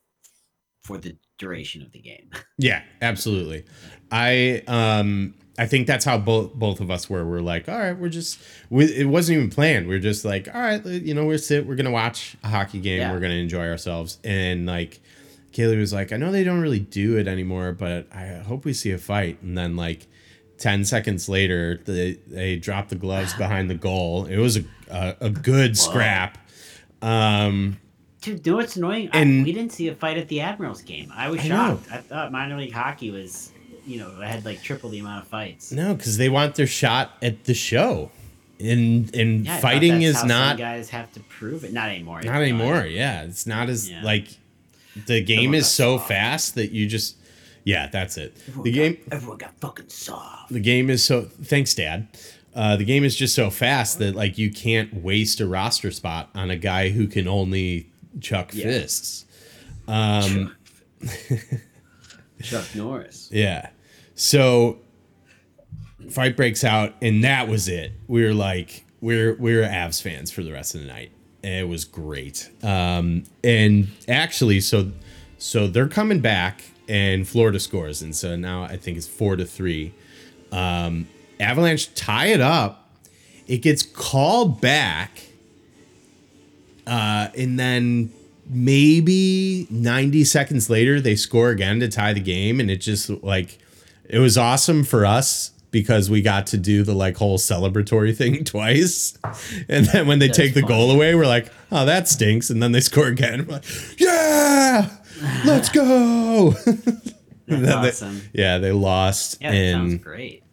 [SPEAKER 1] for the duration of the game.
[SPEAKER 2] Yeah, absolutely. I um I think that's how both both of us were. We're like, all right, we're just we, it wasn't even planned. We're just like, all right, you know, we're sit, we're gonna watch a hockey game.
[SPEAKER 1] Yeah.
[SPEAKER 2] We're gonna enjoy ourselves. And like, Kaylee was like, I know they don't really do it anymore, but I hope we see a fight. And then like. 10 seconds later they, they dropped the gloves behind the goal it was a, a, a good scrap um
[SPEAKER 1] Dude, you know what's annoying? I,
[SPEAKER 2] And-
[SPEAKER 1] we didn't see a fight at the Admirals game. I was
[SPEAKER 2] I
[SPEAKER 1] shocked. I thought minor league hockey was, you know, had like triple the amount of fights.
[SPEAKER 2] No, because they want their shot at the show, and and
[SPEAKER 1] Yeah,
[SPEAKER 2] fighting is not
[SPEAKER 1] guys have to prove it. Not anymore.
[SPEAKER 2] Not anymore. Yeah, it's not as
[SPEAKER 1] Yeah.
[SPEAKER 2] like the game is so
[SPEAKER 1] soft.
[SPEAKER 2] fast that you just yeah, that's it.
[SPEAKER 1] Everyone
[SPEAKER 2] The
[SPEAKER 1] got-
[SPEAKER 2] game
[SPEAKER 1] Everyone got fucking soft.
[SPEAKER 2] the game is so thanks dad uh, the game is just so fast that like you can't waste a roster spot on a guy who can only chuck
[SPEAKER 1] Yeah.
[SPEAKER 2] fists um
[SPEAKER 1] Chuck Norris.
[SPEAKER 2] yeah so fight breaks out and that was it we were like we're we're avs fans for the rest of the night it was great. Um and actually so so they're coming back and florida scores. And so now i think it's four to three. Um avalanche tie it up. It gets called back uh and then maybe 90 seconds later they score again to tie the game. And it just like it was awesome for us because we got to do the like whole celebratory thing twice and then when they
[SPEAKER 1] That's
[SPEAKER 2] take the
[SPEAKER 1] funny.
[SPEAKER 2] goal away we're like oh that stinks and then they score again we're like yeah let's go And they-
[SPEAKER 1] awesome.
[SPEAKER 2] yeah they lost
[SPEAKER 1] Yeah, that
[SPEAKER 2] and
[SPEAKER 1] sounds great.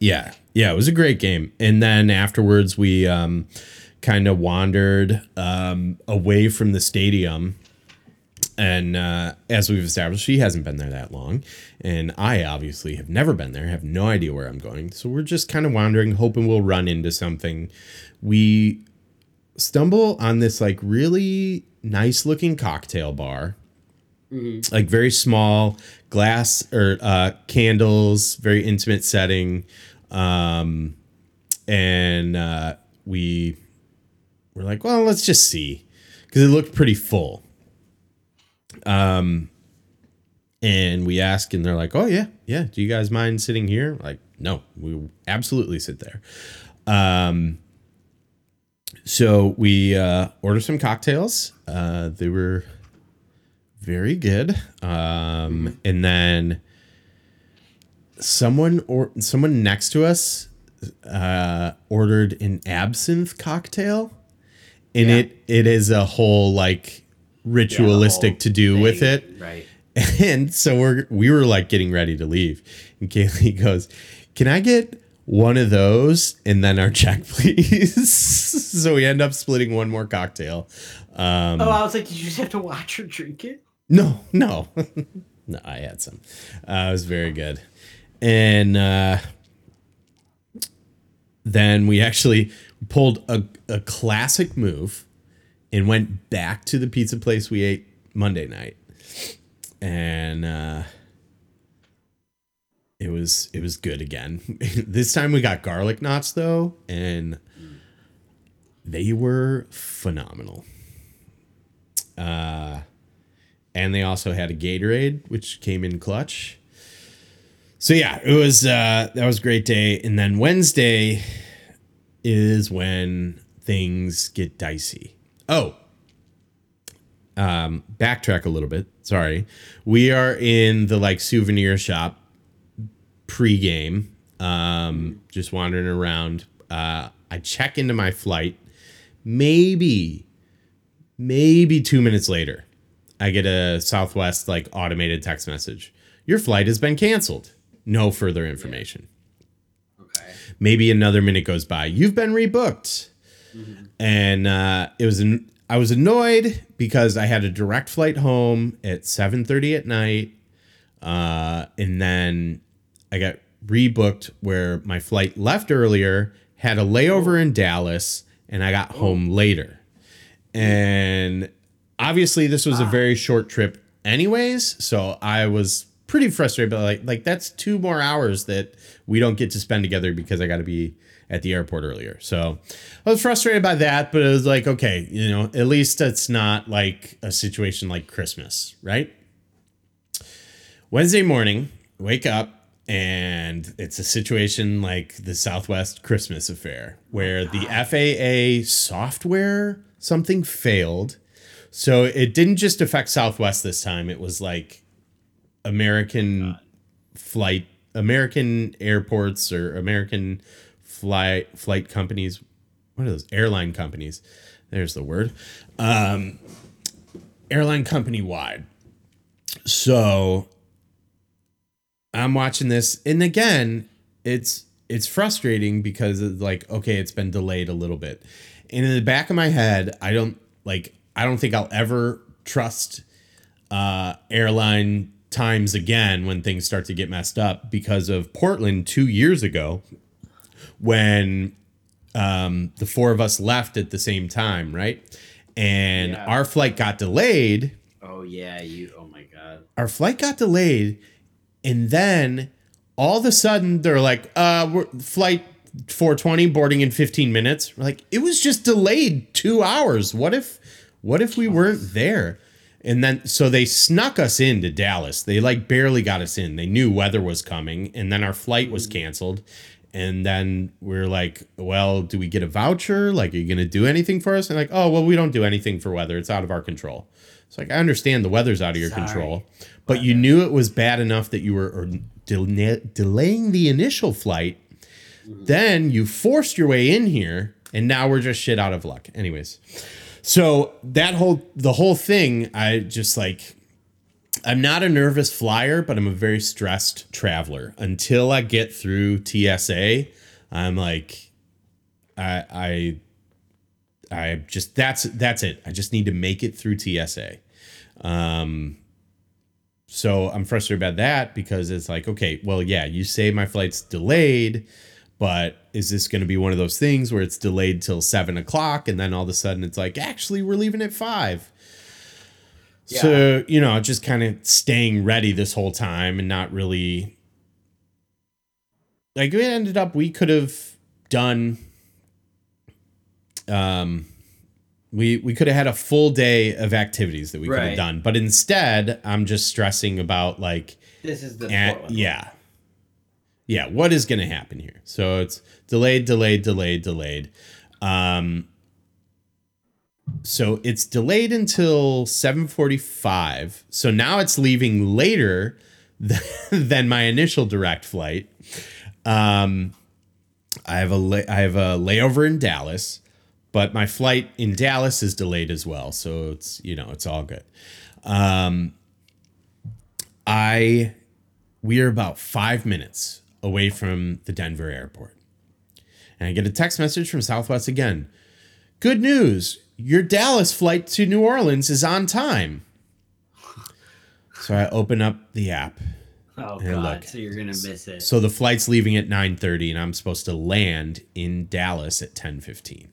[SPEAKER 2] yeah, yeah, it was a great game. And then afterwards, we um, kind of wandered um, away from the stadium. And uh, as we've established, she hasn't been there that long, and I obviously have never been there. Have no idea where I'm going. So we're just kind of wandering, hoping we'll run into something. We stumble on this like really nice looking cocktail bar like very small glass or uh, candles, very intimate setting, um, and uh, we were like, well, let's just see because it looked pretty full. Um, and we ask, and they're like, oh yeah, yeah. Do you guys mind sitting here? Like, no, we absolutely sit there. Um, so we uh, order some cocktails. Uh, they were very good. Um, and then someone or someone next to us uh, ordered an absinthe cocktail, and
[SPEAKER 1] Yeah.
[SPEAKER 2] it it is a whole like ritualistic
[SPEAKER 1] whole
[SPEAKER 2] to do with it.
[SPEAKER 1] Right.
[SPEAKER 2] And so we're we were like getting ready to leave, and Kaylee goes, "Can I get one of those and then our check, please?" so we end up splitting one more cocktail. Um,
[SPEAKER 1] Oh, I was like, did you just have to watch her drink it?
[SPEAKER 2] no, no, no. I had some. Uh, it was very good, and uh, then we actually pulled a, a classic move and went back to the pizza place we ate Monday night, and uh, it was it was good again. this time we got garlic knots though, and they were phenomenal. Uh, and they also had a Gatorade, which came in clutch. So yeah, it was uh, that was a great day. And then Wednesday is when things get dicey. Oh, um, backtrack a little bit. Sorry, we are in the like souvenir shop pre-game, um, just wandering around. Uh, I check into my flight, maybe, maybe two minutes later. I get a Southwest like automated text message. Your flight has been canceled. No further information.
[SPEAKER 1] Okay.
[SPEAKER 2] Maybe another minute goes by. You've been rebooked. And uh, it was an, I was annoyed because I had a direct flight home at 7:30 at night. Uh, and then I got rebooked where my flight left earlier, had a layover in Dallas, and I got home later. And obviously this was a very short trip anyways, so I was pretty frustrated but like like that's two more hours that we don't get to spend together because I got to be at the airport earlier. So I was frustrated by that, but it was like okay, you know, at least it's not like a situation like Christmas, right? Wednesday morning, wake up and it's a situation like the Southwest Christmas affair where the FAA software something failed. So it didn't just affect Southwest this time. It was like American flight, American airports or American flight flight companies. What are those airline companies? There's the word. Um, airline company wide. So I'm watching this, and again, it's it's frustrating because it's like, okay, it's been delayed a little bit. And in the back of my head, I don't like I don't think I'll ever trust uh airline times again when things start to get messed up because of Portland 2 years ago when um the four of us left at the same time, right? And
[SPEAKER 1] Yeah.
[SPEAKER 2] our flight got delayed
[SPEAKER 1] Oh yeah, you. Oh my god.
[SPEAKER 2] our flight got delayed and then all of a sudden they're like uh we're, flight 420 boarding in 15 minutes we're like it was just delayed two hours what if what if we weren't there and then so they snuck us into dallas they like barely got us in they knew weather was coming and then our flight was canceled and then we're like well do we get a voucher like are you gonna do anything for us and like oh well we don't do anything for weather it's out of our control it's like i understand the weather's out of your
[SPEAKER 1] Sorry.
[SPEAKER 2] control but you knew it was bad enough that you were del- delaying the initial flight. Mm-hmm. Then you forced your way in here, and now we're just shit out of luck. Anyways, so that whole the whole thing, I just like. I'm not a nervous flyer, but I'm a very stressed traveler. Until I get through TSA, I'm like, I, I, I just that's that's it. I just need to make it through TSA. Um, so I'm frustrated about that because it's like, okay, well, yeah, you say my flight's delayed, but is this going to be one of those things where it's delayed till seven o'clock and then all of a sudden it's like, actually, we're leaving at five? So, you know, just kind of staying ready this whole time and not really. Like, it ended up, we could have done. Um, we we could have had a full day of activities that we could have done, but instead, I'm just stressing about like,
[SPEAKER 1] This is the Portland.
[SPEAKER 2] yeah, yeah, what is going to happen here? So it's delayed, delayed, delayed, delayed. Um, so it's delayed until 7:45. So now it's leaving later th- than my initial direct flight. Um, I have a I have a layover in Dallas, but my flight in Dallas is delayed as well. So it's you know it's all good. Um, I we are about five minutes away from the Denver airport, and I get a text message from Southwest again. Good news! Your Dallas flight to New Orleans is on time. So I open up the app.
[SPEAKER 1] Oh god.
[SPEAKER 2] look.
[SPEAKER 1] So you're gonna miss it.
[SPEAKER 2] So the flight's leaving at 9:30 and I'm supposed to land in Dallas at 10:15.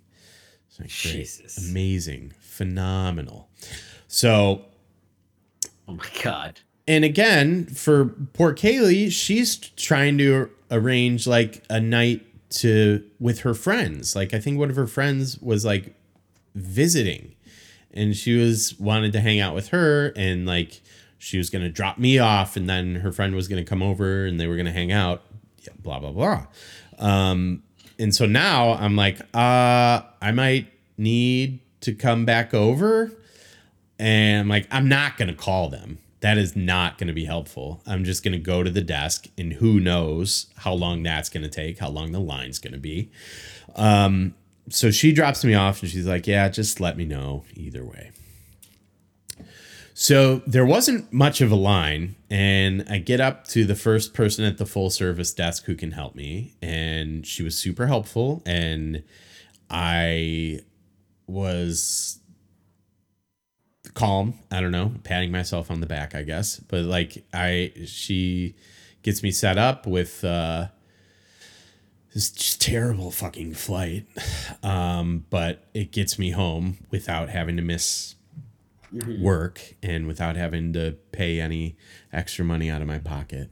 [SPEAKER 2] So.
[SPEAKER 1] Jesus.
[SPEAKER 2] Amazing. Phenomenal. So
[SPEAKER 1] oh my god.
[SPEAKER 2] and again, for poor Kaylee, she's trying to arrange like a night to with her friends. Like I think one of her friends was like visiting. And she was wanted to hang out with her and like she was going to drop me off and then her friend was going to come over and they were going to hang out yeah, blah blah blah. Um and so now i'm like uh i might need to come back over. And i'm like i'm not going to call them. That is not going to be helpful. I'm just going to go to the desk and who knows how long that's going to take how long the line's going to be. Um so she drops me off and she's like, Yeah, just let me know either way. So there wasn't much of a line, and I get up to the first person at the full service desk who can help me, and she was super helpful, and I was calm. I don't know, patting myself on the back, I guess, but like I, she gets me set up with uh, this just terrible fucking flight, um, but it gets me home without having to miss work and without having to pay any extra money out of my pocket.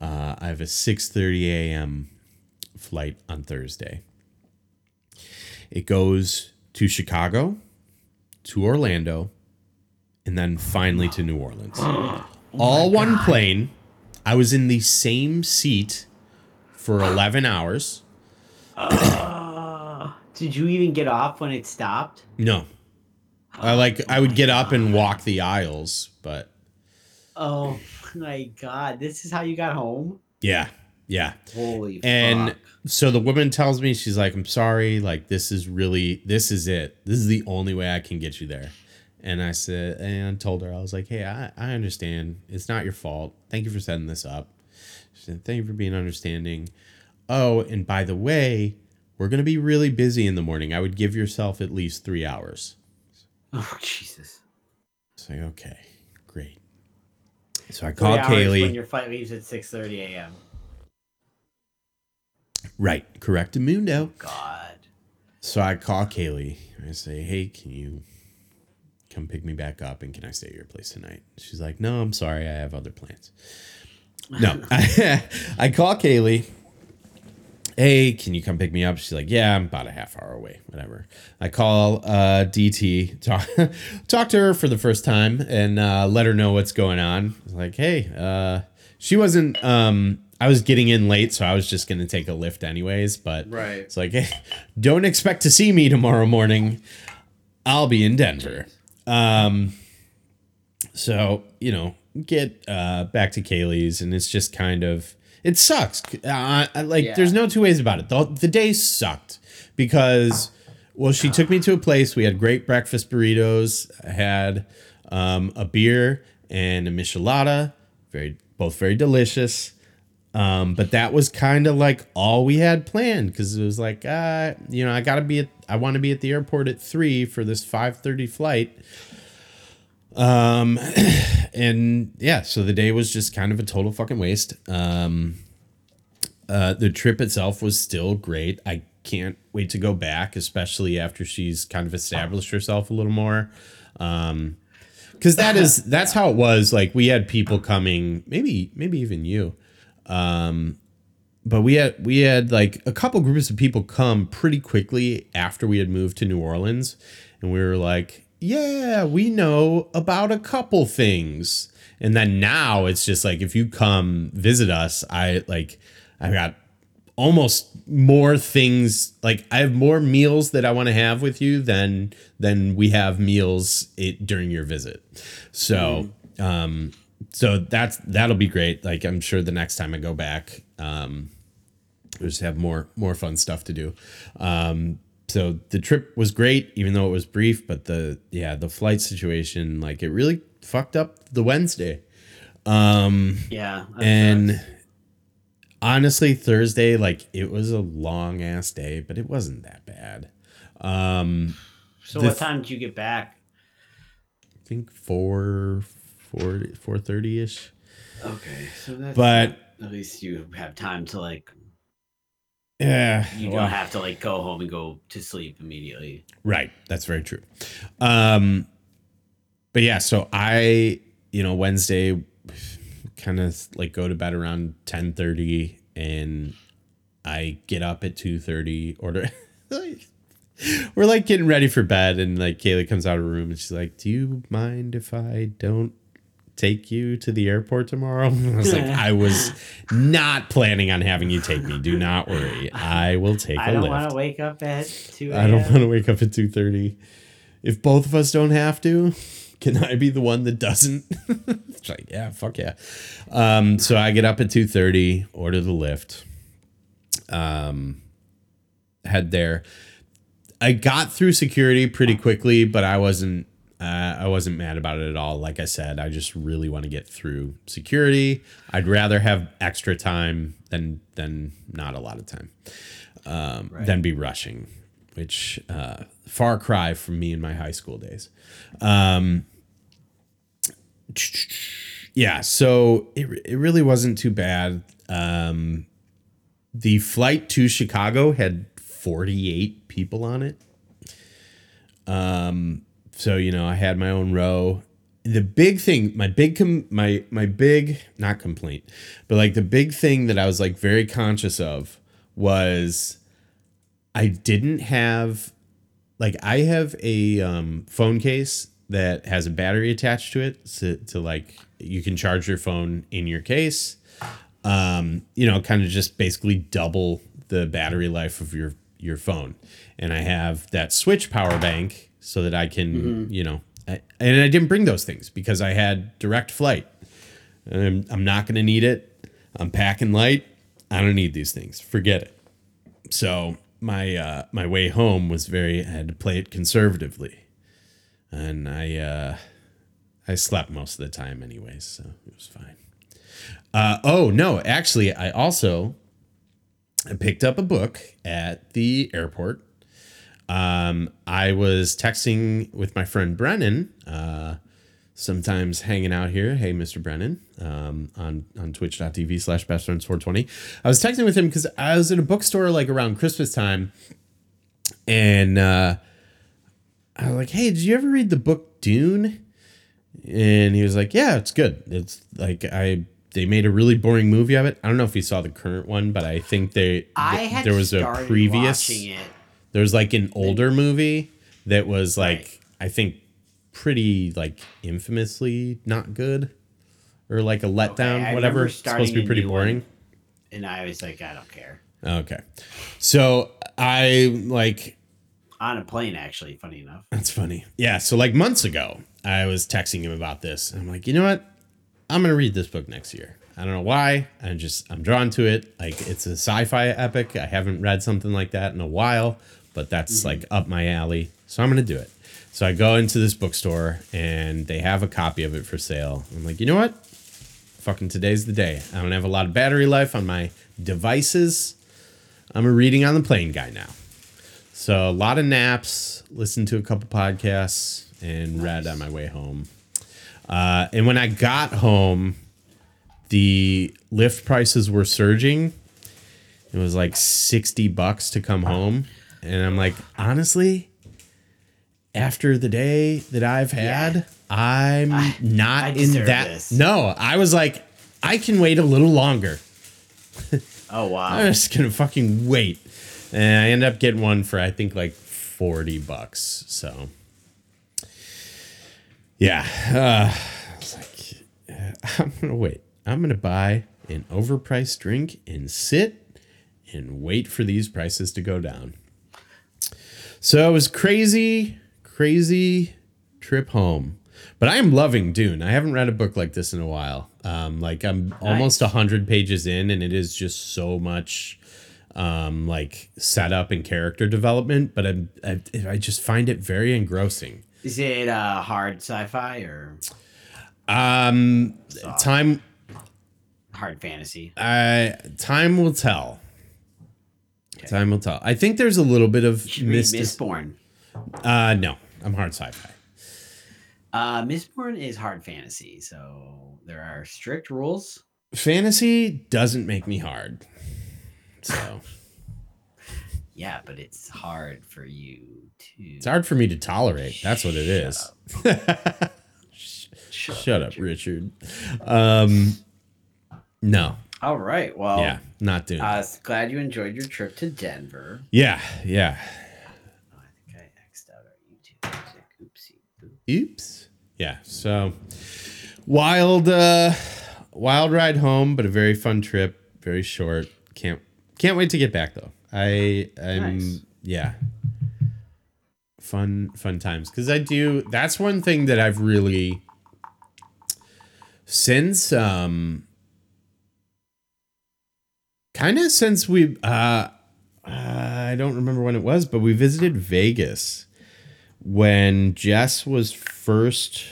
[SPEAKER 2] Uh, I have a 6:30 a.m. flight on Thursday. It goes to Chicago, to Orlando, and then finally to New Orleans. All one plane. I was in the same seat for 11 hours.
[SPEAKER 1] Did you even get off when it stopped?
[SPEAKER 2] No. I like I would get up and walk the aisles, but
[SPEAKER 1] Oh my god. This is how you got home?
[SPEAKER 2] yeah. Yeah.
[SPEAKER 1] Holy
[SPEAKER 2] And
[SPEAKER 1] fuck.
[SPEAKER 2] so the woman tells me she's like, "I'm sorry, like this is really this is it. This is the only way I can get you there." And I said, and told her, I was like, hey, I, I understand. It's not your fault. Thank you for setting this up. Said, thank you for being understanding. Oh, and by the way, we're going to be really busy in the morning. I would give yourself at least three hours.
[SPEAKER 1] Oh Jesus.
[SPEAKER 2] It's like, okay, great. So I called
[SPEAKER 1] hours When your flight leaves at six thirty a.m.
[SPEAKER 2] Right, correct mundo.
[SPEAKER 1] Oh, God.
[SPEAKER 2] So I call Kaylee. I say, hey, can you come pick me back up and can I stay at your place tonight? She's like, no, I'm sorry. I have other plans. No, I, I call Kaylee. Hey, can you come pick me up? She's like, yeah, I'm about a half hour away. Whatever. I call uh, DT, talk, talk to her for the first time and uh, let her know what's going on. Like, hey, uh, she wasn't. Um, I was getting in late, so I was just gonna take a lift anyways. But
[SPEAKER 1] Right.
[SPEAKER 2] it's like, hey, don't expect to see me tomorrow morning. I'll be in Denver. Um, so you know, get uh, back to Kaylee's, and it's just kind of it sucks. Uh, like,
[SPEAKER 1] Yeah.
[SPEAKER 2] there's no two ways about it. The, the day sucked because, well, she took me to a place. We had great breakfast burritos. I had um, a beer and a michelada, very both very delicious. Um, but that was kind of like all we had planned because it was like, uh, you know, I gotta be at, I want to be at the airport at three for this five thirty flight. Um, and yeah, so the day was just kind of a total fucking waste. Um, uh, the trip itself was still great. I can't wait to go back, especially after she's kind of established herself a little more. Um, because that is that's how it was. Like we had people coming, maybe maybe even you, um, but we had we had like a couple groups of people come pretty quickly after we had moved to New Orleans, and we were like, yeah, we know about a couple things. And then now it's just like if you come visit us, I like I got almost more things like I have more meals that I want to have with you than than we have meals it, during your visit. So um so that's that'll be great. Like I'm sure the next time I go back um we'll just have more more fun stuff to do. Um so the trip was great even though it was brief, but the yeah, the flight situation like it really fucked up the Wednesday. Um
[SPEAKER 1] Yeah.
[SPEAKER 2] and
[SPEAKER 1] sucks.
[SPEAKER 2] honestly thursday like it was a long ass day but it wasn't that bad um
[SPEAKER 1] so what time did you get back?
[SPEAKER 2] i think 4 4 4.30 ish
[SPEAKER 1] Okay, so that's
[SPEAKER 2] but
[SPEAKER 1] at least you have time to like
[SPEAKER 2] yeah.
[SPEAKER 1] You
[SPEAKER 2] well,
[SPEAKER 1] don't have to like go home and go to sleep immediately.
[SPEAKER 2] right. That's very true. Um but yeah so i you know wednesday kind of like go to bed around 10.30 and i get up at 2.30 order we're like getting ready for bed and like kaylee comes out of her room and she's like do you mind if i don't take you to the airport tomorrow i was like i was not planning on having you take me do not worry i will take
[SPEAKER 1] I
[SPEAKER 2] a lift.
[SPEAKER 1] I don't want to wake up at two.
[SPEAKER 2] I don't want to wake up at two thirty. If both of us don't have to, can I be the one that doesn't? it's like, yeah, fuck yeah. Um, so I get up at two thirty, order the lift, um, head there. I got through security pretty quickly, but I wasn't. Uh, I wasn't mad about it at all. Like I said, I just really want to get through security. I'd rather have extra time than than not a lot of time um, than be rushing, which uh, far cry from me in my high school days. Um, yeah, so it, it really wasn't too bad. Um, the flight to Chicago had 48 people on it. Um, so you know, I had my own row. The big thing, my big com- my my big not complaint, but like the big thing that I was like very conscious of was I didn't have like I have a um, phone case that has a battery attached to it to, to like you can charge your phone in your case. Um, you know, kind of just basically double the battery life of your your phone. And I have that switch power bank so that I can, you know, I, and I didn't bring those things because I had direct flight. I'm, I'm not going to need it. I'm packing light. I don't need these things. Forget it. So my uh, my way home was very I had to play it conservatively. and I uh, I slept most of the time anyways, so it was fine. Uh, oh no, actually, I also I picked up a book at the airport. Um, I was texting with my friend Brennan. Uh, sometimes hanging out here. Hey, Mr. Brennan, um, on on twitch.tv slash best friends 420. I was texting with him because I was in a bookstore like around Christmas time, and uh, I was like, "Hey, did you ever read the book Dune?" And he was like, "Yeah, it's good. It's like I." They made a really boring movie of it. I don't know if you saw the current one, but I think they
[SPEAKER 1] I
[SPEAKER 2] th-
[SPEAKER 1] had
[SPEAKER 2] there was a previous
[SPEAKER 1] watching it.
[SPEAKER 2] There was like an older movie that was like
[SPEAKER 1] Right.
[SPEAKER 2] I think pretty like infamously not good or like a letdown,
[SPEAKER 1] I
[SPEAKER 2] whatever. It's supposed to be pretty boring.
[SPEAKER 1] and I was like, I don't care.
[SPEAKER 2] Okay. So I like
[SPEAKER 1] On a plane, actually, funny enough.
[SPEAKER 2] that's funny. Yeah, so like months ago, I was texting him about this. I'm like, you know what? I'm gonna read this book next year. I don't know why. I'm just I'm drawn to it. Like it's a sci-fi epic. I haven't read something like that in a while, but that's like up my alley. So I'm gonna do it. So I go into this bookstore and they have a copy of it for sale. I'm like, you know what? Fucking today's the day. I don't have a lot of battery life on my devices. I'm a reading on the plane guy now. So a lot of naps, listened to a couple podcasts, and read on my way home. Uh, and when I got home, the lift prices were surging. It was like 60 bucks to come home. And I'm like, honestly, after the day that I've had, I'm not
[SPEAKER 1] I
[SPEAKER 2] in that.
[SPEAKER 1] this.
[SPEAKER 2] No, I was like, I can wait a little longer.
[SPEAKER 1] Oh wow.
[SPEAKER 2] I'm just gonna fucking wait. And I end up getting one for I think like 40 bucks. So yeah. Uh, I was like, uh, I'm gonna wait. I'm gonna buy an overpriced drink and sit and wait for these prices to go down. So it was crazy, crazy trip home. But I am loving Dune. I haven't read a book like this in a while. Um, like I'm almost a hundred pages in, and it is just so much um, like setup and character development. But I, I, I just find it very engrossing.
[SPEAKER 1] Is it uh, hard sci-fi or
[SPEAKER 2] Um, time,
[SPEAKER 1] hard fantasy?
[SPEAKER 2] uh, time will tell. Time will tell. I think there's a little bit of
[SPEAKER 1] Should
[SPEAKER 2] mystic.
[SPEAKER 1] Mistborn.
[SPEAKER 2] Uh, no, I'm hard sci-fi.
[SPEAKER 1] Uh, Mistborn is hard fantasy, so there are strict rules.
[SPEAKER 2] Fantasy doesn't make me hard. So
[SPEAKER 1] Yeah, but it's hard for you to.
[SPEAKER 2] it's hard for me to tolerate. That's what it is.
[SPEAKER 1] Shut,
[SPEAKER 2] Shut up, Richard. Um, no,
[SPEAKER 1] All right. Well,
[SPEAKER 2] yeah, not doing.
[SPEAKER 1] uh,
[SPEAKER 2] that.
[SPEAKER 1] glad you enjoyed your trip to Denver.
[SPEAKER 2] yeah, yeah.
[SPEAKER 1] Oh, I think I X'd out our YouTube music. Oopsie.
[SPEAKER 2] Oops. Yeah. So wild, uh, wild ride home, but a very fun trip. Very short. Can't can't wait to get back though. I I'm
[SPEAKER 1] Nice.
[SPEAKER 2] yeah. Fun fun times because I do. That's one thing that I've really since um kind of since we uh I don't remember when it was, but we visited Vegas when Jess was first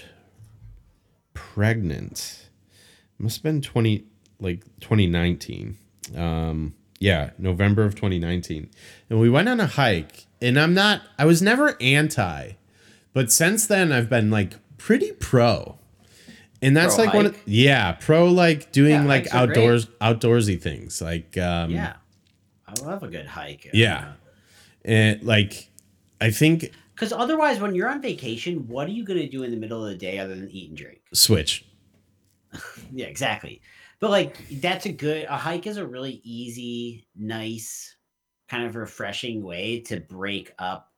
[SPEAKER 2] pregnant. Must have been 20 like 2019. Um yeah, November of 2019. And we went on a hike and I'm not I was never anti, but since then I've been like pretty pro. And that's
[SPEAKER 1] Pro
[SPEAKER 2] like one of yeah, pro like doing
[SPEAKER 1] Yeah,
[SPEAKER 2] like outdoors outdoorsy things. Like um
[SPEAKER 1] Yeah, I love a good hike.
[SPEAKER 2] yeah. And like I think
[SPEAKER 1] Because otherwise, when you're on vacation, what are you gonna do in the middle of the day other than eat and drink?
[SPEAKER 2] switch.
[SPEAKER 1] Yeah, exactly. But like that's a good a hike is a really easy, nice, kind of refreshing way to break up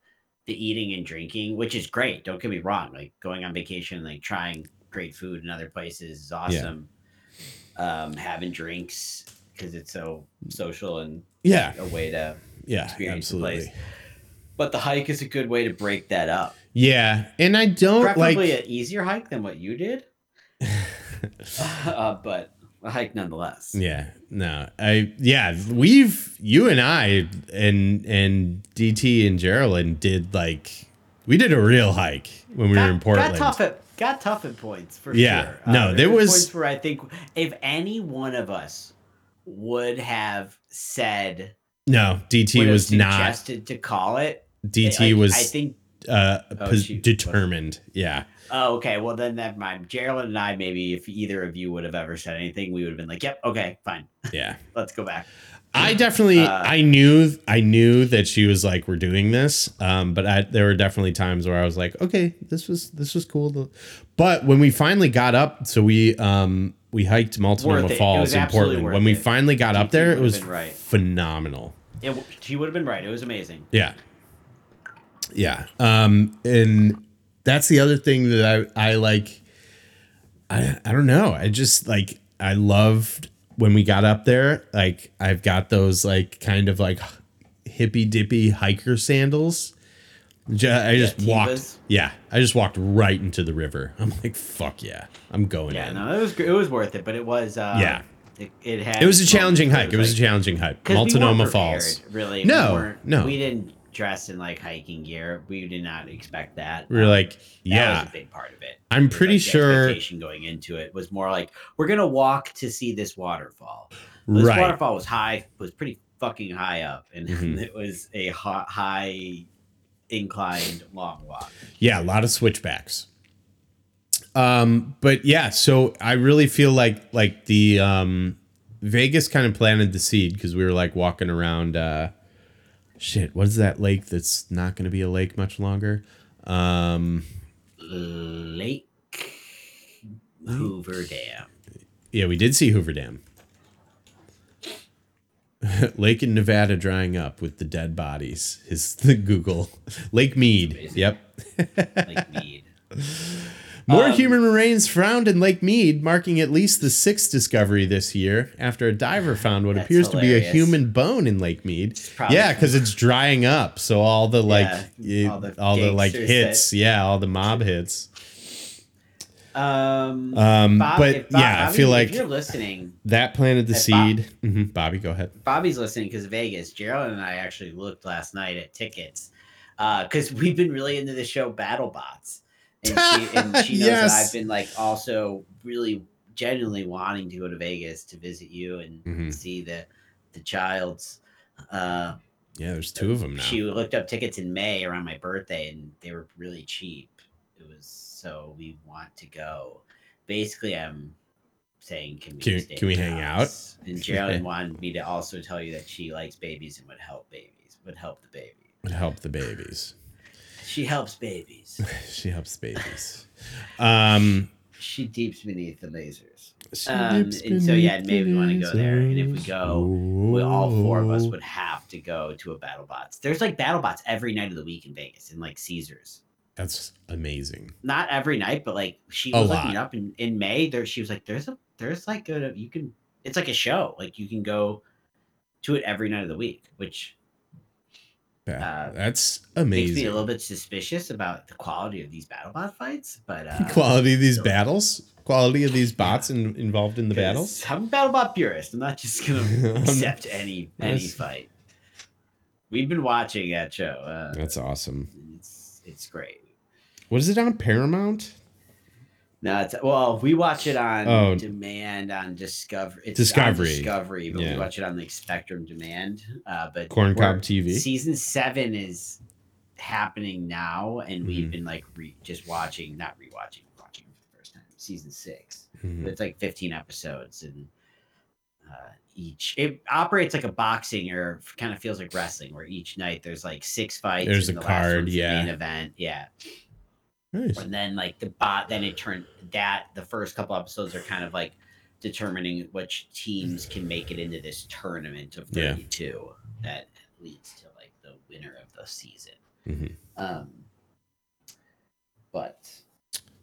[SPEAKER 1] the eating and drinking, which is great. Don't get me wrong. Like going on vacation, like trying great food in other places is awesome. Um, having drinks because it's so social and
[SPEAKER 2] Yeah.
[SPEAKER 1] a way to
[SPEAKER 2] Yeah,
[SPEAKER 1] experience the
[SPEAKER 2] absolutely.
[SPEAKER 1] place. But the hike is a good way to break that up.
[SPEAKER 2] Yeah, and I don't
[SPEAKER 1] Preferably
[SPEAKER 2] like
[SPEAKER 1] an easier hike than what you did. uh, but a hike nonetheless.
[SPEAKER 2] Yeah, no. I yeah, we've you and I and and DT and Geraldine did like We did a real hike when we were in Portland.
[SPEAKER 1] got tough at got tough at points for
[SPEAKER 2] Yeah.
[SPEAKER 1] sure.
[SPEAKER 2] Yeah, no, there
[SPEAKER 1] were
[SPEAKER 2] was-
[SPEAKER 1] points where I think if any one of us would have said
[SPEAKER 2] no, DT was not.
[SPEAKER 1] suggested to call it.
[SPEAKER 2] DT
[SPEAKER 1] like,
[SPEAKER 2] was
[SPEAKER 1] I think.
[SPEAKER 2] uh,
[SPEAKER 1] Oh,
[SPEAKER 2] pos-
[SPEAKER 1] shoot.
[SPEAKER 2] determined. Yeah.
[SPEAKER 1] Oh, okay. Well, then never mind. Gerald and I, maybe if either of you would have ever said anything, we would have been like, "Yep, okay, fine,
[SPEAKER 2] Yeah.
[SPEAKER 1] let's go back."
[SPEAKER 2] I definitely
[SPEAKER 1] Uh,
[SPEAKER 2] I knew I knew that she was like we're doing this um but I there were definitely times where I was like okay this was this was cool but when we finally got up so we um we hiked Multnomah
[SPEAKER 1] Worth it. It
[SPEAKER 2] Falls in Portland when we
[SPEAKER 1] it.
[SPEAKER 2] finally got up there it was
[SPEAKER 1] right.
[SPEAKER 2] phenomenal
[SPEAKER 1] It, she would have been right. It was amazing.
[SPEAKER 2] yeah yeah um and that's the other thing that I I like I I don't know I just like I loved when we got up there like I've got those like kind of like hippy dippy hiker sandals. I just
[SPEAKER 1] Tevas?
[SPEAKER 2] walked yeah I just walked right into the river. I'm like fuck yeah I'm going
[SPEAKER 1] Yeah,
[SPEAKER 2] in.
[SPEAKER 1] no, it was it was worth it, but it was uh,
[SPEAKER 2] Yeah.
[SPEAKER 1] It, it had
[SPEAKER 2] it was a challenging hike. It was a
[SPEAKER 1] like-
[SPEAKER 2] challenging hike.
[SPEAKER 1] 'cause we weren't
[SPEAKER 2] Multnomah Falls.
[SPEAKER 1] Really,
[SPEAKER 2] No,
[SPEAKER 1] we
[SPEAKER 2] no.
[SPEAKER 1] we didn't dress in like hiking gear. We did not expect that.
[SPEAKER 2] We are
[SPEAKER 1] Um,
[SPEAKER 2] like
[SPEAKER 1] that
[SPEAKER 2] yeah
[SPEAKER 1] was a big part of it.
[SPEAKER 2] I'm
[SPEAKER 1] was,
[SPEAKER 2] pretty
[SPEAKER 1] like,
[SPEAKER 2] sure
[SPEAKER 1] expectation going into it was more like we're gonna walk to see this waterfall. This
[SPEAKER 2] right
[SPEAKER 1] waterfall was high, was pretty fucking high up, and
[SPEAKER 2] Mhm.
[SPEAKER 1] it was a hot, high inclined long walk.
[SPEAKER 2] Yeah, a lot of switchbacks. Um, but yeah, so I really feel like like the um Vegas kind of planted the seed because we were like walking around uh shit, what is that lake that's not gonna be a lake much longer? Um
[SPEAKER 1] Lake Hoover Dam.
[SPEAKER 2] yeah, we did see Hoover Dam. Lake in Nevada drying up with the dead bodies. Is the Google Lake Mead. Yep.
[SPEAKER 1] Lake Mead.
[SPEAKER 2] More
[SPEAKER 1] Um,
[SPEAKER 2] human remains found in Lake Mead, marking at least the sixth discovery this year after a diver found what appears to be a human bone in Lake Mead. Yeah, because it's drying up. So all the like,
[SPEAKER 1] Yeah,
[SPEAKER 2] it-
[SPEAKER 1] all the
[SPEAKER 2] all the like hits, yeah, all the mob hits.
[SPEAKER 1] Um,
[SPEAKER 2] Um,
[SPEAKER 1] Bob-
[SPEAKER 2] but
[SPEAKER 1] Bob-
[SPEAKER 2] yeah, I
[SPEAKER 1] Bobby,
[SPEAKER 2] feel
[SPEAKER 1] if
[SPEAKER 2] like
[SPEAKER 1] you're listening,
[SPEAKER 2] that planted the
[SPEAKER 1] If Bob-
[SPEAKER 2] seed. Mhm, Bobby, go ahead.
[SPEAKER 1] Bobby's listening because Vegas. Gerald and I actually looked last night at tickets because we've been really into the show BattleBots, and she, and she knows
[SPEAKER 2] Yes.
[SPEAKER 1] that I've been like also really genuinely wanting to go to Vegas to visit you and
[SPEAKER 2] Mhm.
[SPEAKER 1] see the the child's. Uh,
[SPEAKER 2] Yeah, there's two of them now.
[SPEAKER 1] She looked up tickets in May around my birthday, and they were really cheap. It was so we want to go. Basically, I'm saying, can we
[SPEAKER 2] Can-
[SPEAKER 1] stay
[SPEAKER 2] can we hang
[SPEAKER 1] house? And Geraldine wanted me to also tell you that she likes babies and would help babies, would help the baby.
[SPEAKER 2] Would help the babies.
[SPEAKER 1] She helps babies.
[SPEAKER 2] She helps babies. Um,
[SPEAKER 1] she deeps beneath the lasers.
[SPEAKER 2] she
[SPEAKER 1] Um,
[SPEAKER 2] lips
[SPEAKER 1] and so, yeah, maybe we wanna go there, and if we go, We, all four of us would have to go to a battle BattleBots. There's like battle BattleBots every night of the week in Vegas, in like Caesars.
[SPEAKER 2] That's amazing.
[SPEAKER 1] not every night, but like she
[SPEAKER 2] A
[SPEAKER 1] was looking
[SPEAKER 2] lot.
[SPEAKER 1] up in, in May. There, she was like, "There's a, there's like a, you can, it's like a show. Like you can go to it every night of the week, which
[SPEAKER 2] Yeah,
[SPEAKER 1] Uh,
[SPEAKER 2] That's amazing.
[SPEAKER 1] makes me a little bit suspicious about the quality of these BattleBot fights. But uh,
[SPEAKER 2] quality of these
[SPEAKER 1] so-
[SPEAKER 2] battles, quality of these bots in, involved in the battles.
[SPEAKER 1] I'm a BattleBot purist. I'm not just gonna accept any any fight. We've been watching that show. Uh,
[SPEAKER 2] That's awesome.
[SPEAKER 1] it's it's great.
[SPEAKER 2] What is it on Paramount?
[SPEAKER 1] No, it's well, we watch it on
[SPEAKER 2] Oh.
[SPEAKER 1] demand on Discovery. It's
[SPEAKER 2] Discovery.
[SPEAKER 1] on Discovery, but
[SPEAKER 2] Yeah.
[SPEAKER 1] we watch it on like Spectrum Demand. Uh, but
[SPEAKER 2] Corn Cob TV.
[SPEAKER 1] season seven is happening now, and we've
[SPEAKER 2] Mhm.
[SPEAKER 1] been like re- just watching, not rewatching, watching for the first time. Season six.
[SPEAKER 2] Mhm.
[SPEAKER 1] It's like fifteen episodes, and uh, each it operates like a boxing or kind of feels like wrestling, where each night there's like six fights.
[SPEAKER 2] There's a
[SPEAKER 1] the
[SPEAKER 2] card, yeah.
[SPEAKER 1] main event, yeah
[SPEAKER 2] Nice.
[SPEAKER 1] and then like the bot then it turned that the first couple episodes are kind of like determining which teams can make it into this tournament of
[SPEAKER 2] Yeah.
[SPEAKER 1] 32 that leads to like the winner of the season
[SPEAKER 2] Mhm.
[SPEAKER 1] um but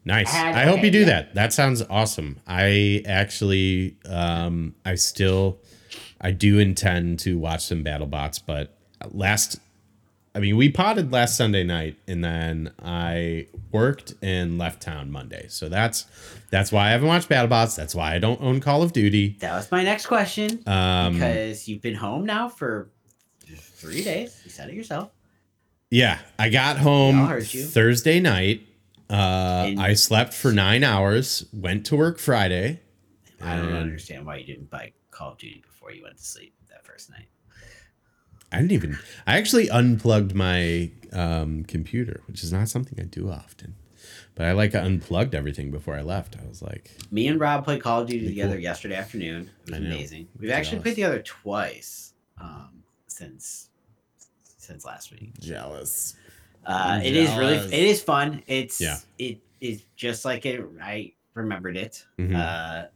[SPEAKER 2] Nice.
[SPEAKER 1] Had-
[SPEAKER 2] I hope you do
[SPEAKER 1] yeah.
[SPEAKER 2] that. That sounds awesome. I actually, um, I still, I do intend to watch some battle bots, but last, I mean, we potted last Sunday night, and then I worked and left town Monday. So that's that's why I haven't watched battle bots. That's why I don't own Call of Duty.
[SPEAKER 1] that was my next question
[SPEAKER 2] Um,
[SPEAKER 1] because you've been home now for three days you said it yourself
[SPEAKER 2] Yeah, I got home
[SPEAKER 1] all heard you.
[SPEAKER 2] Thursday night. Uh, I slept for nine hours. Went to work Friday.
[SPEAKER 1] I don't understand why you didn't buy Call of Duty before you went to sleep that first night.
[SPEAKER 2] I didn't even. I actually unplugged my um, computer, which is not something I do often. But I like unplugged everything before I left. I was like,
[SPEAKER 1] Me and Rob played Call of Duty together
[SPEAKER 2] cool.
[SPEAKER 1] yesterday afternoon. It was amazing. We've
[SPEAKER 2] I'm
[SPEAKER 1] actually
[SPEAKER 2] jealous.
[SPEAKER 1] played together twice um, since since last week.
[SPEAKER 2] jealous.
[SPEAKER 1] Uh, it is really it is fun. It's
[SPEAKER 2] Yeah.
[SPEAKER 1] it is just like it I remembered it.
[SPEAKER 2] Mhm.
[SPEAKER 1] Uh,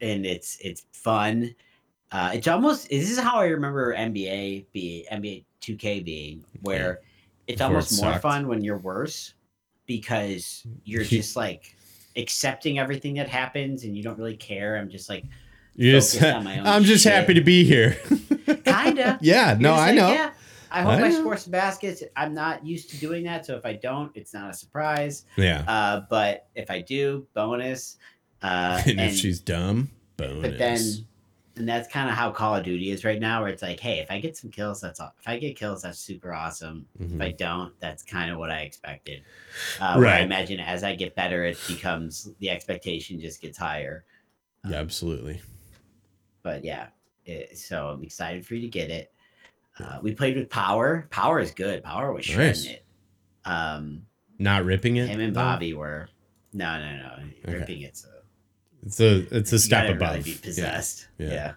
[SPEAKER 1] and it's it's fun. Uh, it's almost this is how I remember NBA be NBA 2K being where it's
[SPEAKER 2] Before it
[SPEAKER 1] almost more
[SPEAKER 2] sucked.
[SPEAKER 1] fun when you're worse because you're
[SPEAKER 2] You-
[SPEAKER 1] just like accepting everything that happens and you don't really care. I'm just like
[SPEAKER 2] just,
[SPEAKER 1] on my own
[SPEAKER 2] I'm just
[SPEAKER 1] shit.
[SPEAKER 2] happy to be here.
[SPEAKER 1] kinda.
[SPEAKER 2] yeah,
[SPEAKER 1] You're
[SPEAKER 2] no, I
[SPEAKER 1] like,
[SPEAKER 2] know.
[SPEAKER 1] Yeah, I hope
[SPEAKER 2] I
[SPEAKER 1] I, score some baskets. I'm not used to doing that, so if I don't, it's not a surprise.
[SPEAKER 2] Yeah.
[SPEAKER 1] Uh, but if I do, bonus. Uh,
[SPEAKER 2] and, if she's dumb, bonus.
[SPEAKER 1] but then, and that's kind of how Call of Duty is right now, where it's like, hey, if I get some kills, that's all. If I get kills, that's super awesome. If
[SPEAKER 2] Mhm.
[SPEAKER 1] I don't, that's kind of what I expected. Uh, where I imagine as I get better, it becomes the expectation just gets higher.
[SPEAKER 2] yeah, absolutely.
[SPEAKER 1] but yeah it, so i'm excited for you to get it uh, we played with power power is good power was shredding
[SPEAKER 2] Nice.
[SPEAKER 1] it um
[SPEAKER 2] Not ripping it.
[SPEAKER 1] him and
[SPEAKER 2] though?
[SPEAKER 1] bobby were no no no
[SPEAKER 2] Okay.
[SPEAKER 1] ripping it's a
[SPEAKER 2] It's a it's a step above.
[SPEAKER 1] really be possessed
[SPEAKER 2] Yeah.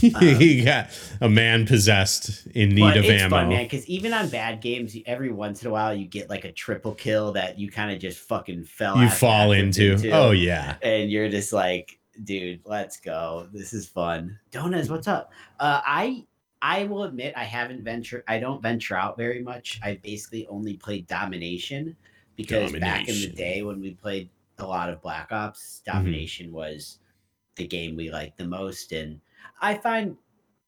[SPEAKER 1] yeah,
[SPEAKER 2] he got a man possessed in need of
[SPEAKER 1] it's
[SPEAKER 2] ammo.
[SPEAKER 1] fun man because even on bad games every once in a while you get like a triple kill that you kind of just fucking fell
[SPEAKER 2] you fall
[SPEAKER 1] backwards
[SPEAKER 2] into. Oh yeah.
[SPEAKER 1] and you're just like, dude, let's go. This is fun. Donuts, what's up? Uh, I I will admit I haven't ventured. I don't venture out very much. I basically only played domination because back in the day when we played a lot of Black Ops,
[SPEAKER 2] Mm-hmm.
[SPEAKER 1] domination was the game we liked the most, and I find.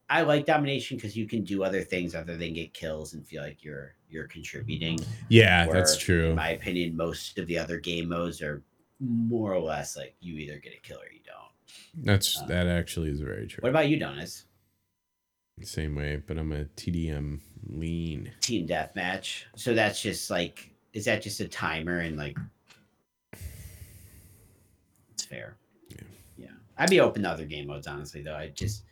[SPEAKER 1] I like domination because you can do other things other than get kills and feel like you're you're contributing
[SPEAKER 2] Yeah,
[SPEAKER 1] where,
[SPEAKER 2] that's true.
[SPEAKER 1] in my opinion, most of the other game modes are more or less like you either get a kill or you don't.
[SPEAKER 2] That's
[SPEAKER 1] uh,
[SPEAKER 2] that actually is very true.
[SPEAKER 1] What about you, Donis?
[SPEAKER 2] Same way, but I'm a TDM lean.
[SPEAKER 1] Team deathmatch. So that's just like, is that just a timer and like, fair.
[SPEAKER 2] Yeah.
[SPEAKER 1] Yeah. I'd be open to other game modes, honestly, though. I just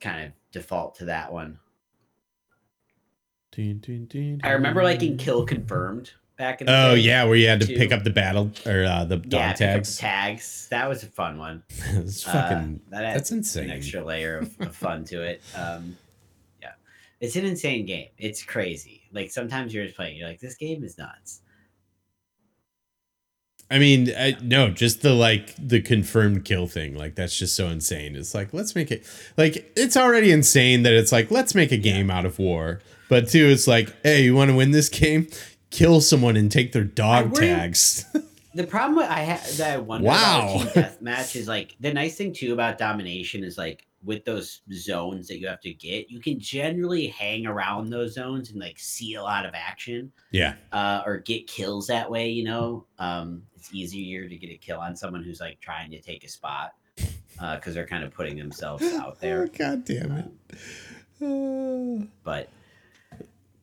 [SPEAKER 1] kind of default to that one.
[SPEAKER 2] Dun, dun, dun,
[SPEAKER 1] I remember like in. Kill Confirmed back in the
[SPEAKER 2] Oh yeah, where you had to
[SPEAKER 1] too.
[SPEAKER 2] pick up the battle or uh, the dog
[SPEAKER 1] Yeah,
[SPEAKER 2] tags.
[SPEAKER 1] Tags. That was a fun one.
[SPEAKER 2] it's
[SPEAKER 1] Uh, that adds
[SPEAKER 2] that's insane.
[SPEAKER 1] An extra layer of, of fun to it. Um, yeah, it's an insane game. It's crazy. Like sometimes you're just playing, you're like, this game is nuts.
[SPEAKER 2] I mean, I, no, just the like the confirmed kill thing. Like that's just so insane. It's like let's make it like it's already insane that it's like let's make a game out of war. But two, it's like, hey, you want to win this game? Kill someone and take their dog tags.
[SPEAKER 1] The problem I have that I wonder
[SPEAKER 2] Wow.
[SPEAKER 1] about team deathmatch is like the nice thing too about domination is like with those zones that you have to get, you can generally hang around those zones and like see a lot of action.
[SPEAKER 2] yeah,
[SPEAKER 1] uh, or get kills that way. You know, um, it's easier to get a kill on someone who's like trying to take a spot because they're kind of putting themselves out there.
[SPEAKER 2] God damn it. Uh,
[SPEAKER 1] But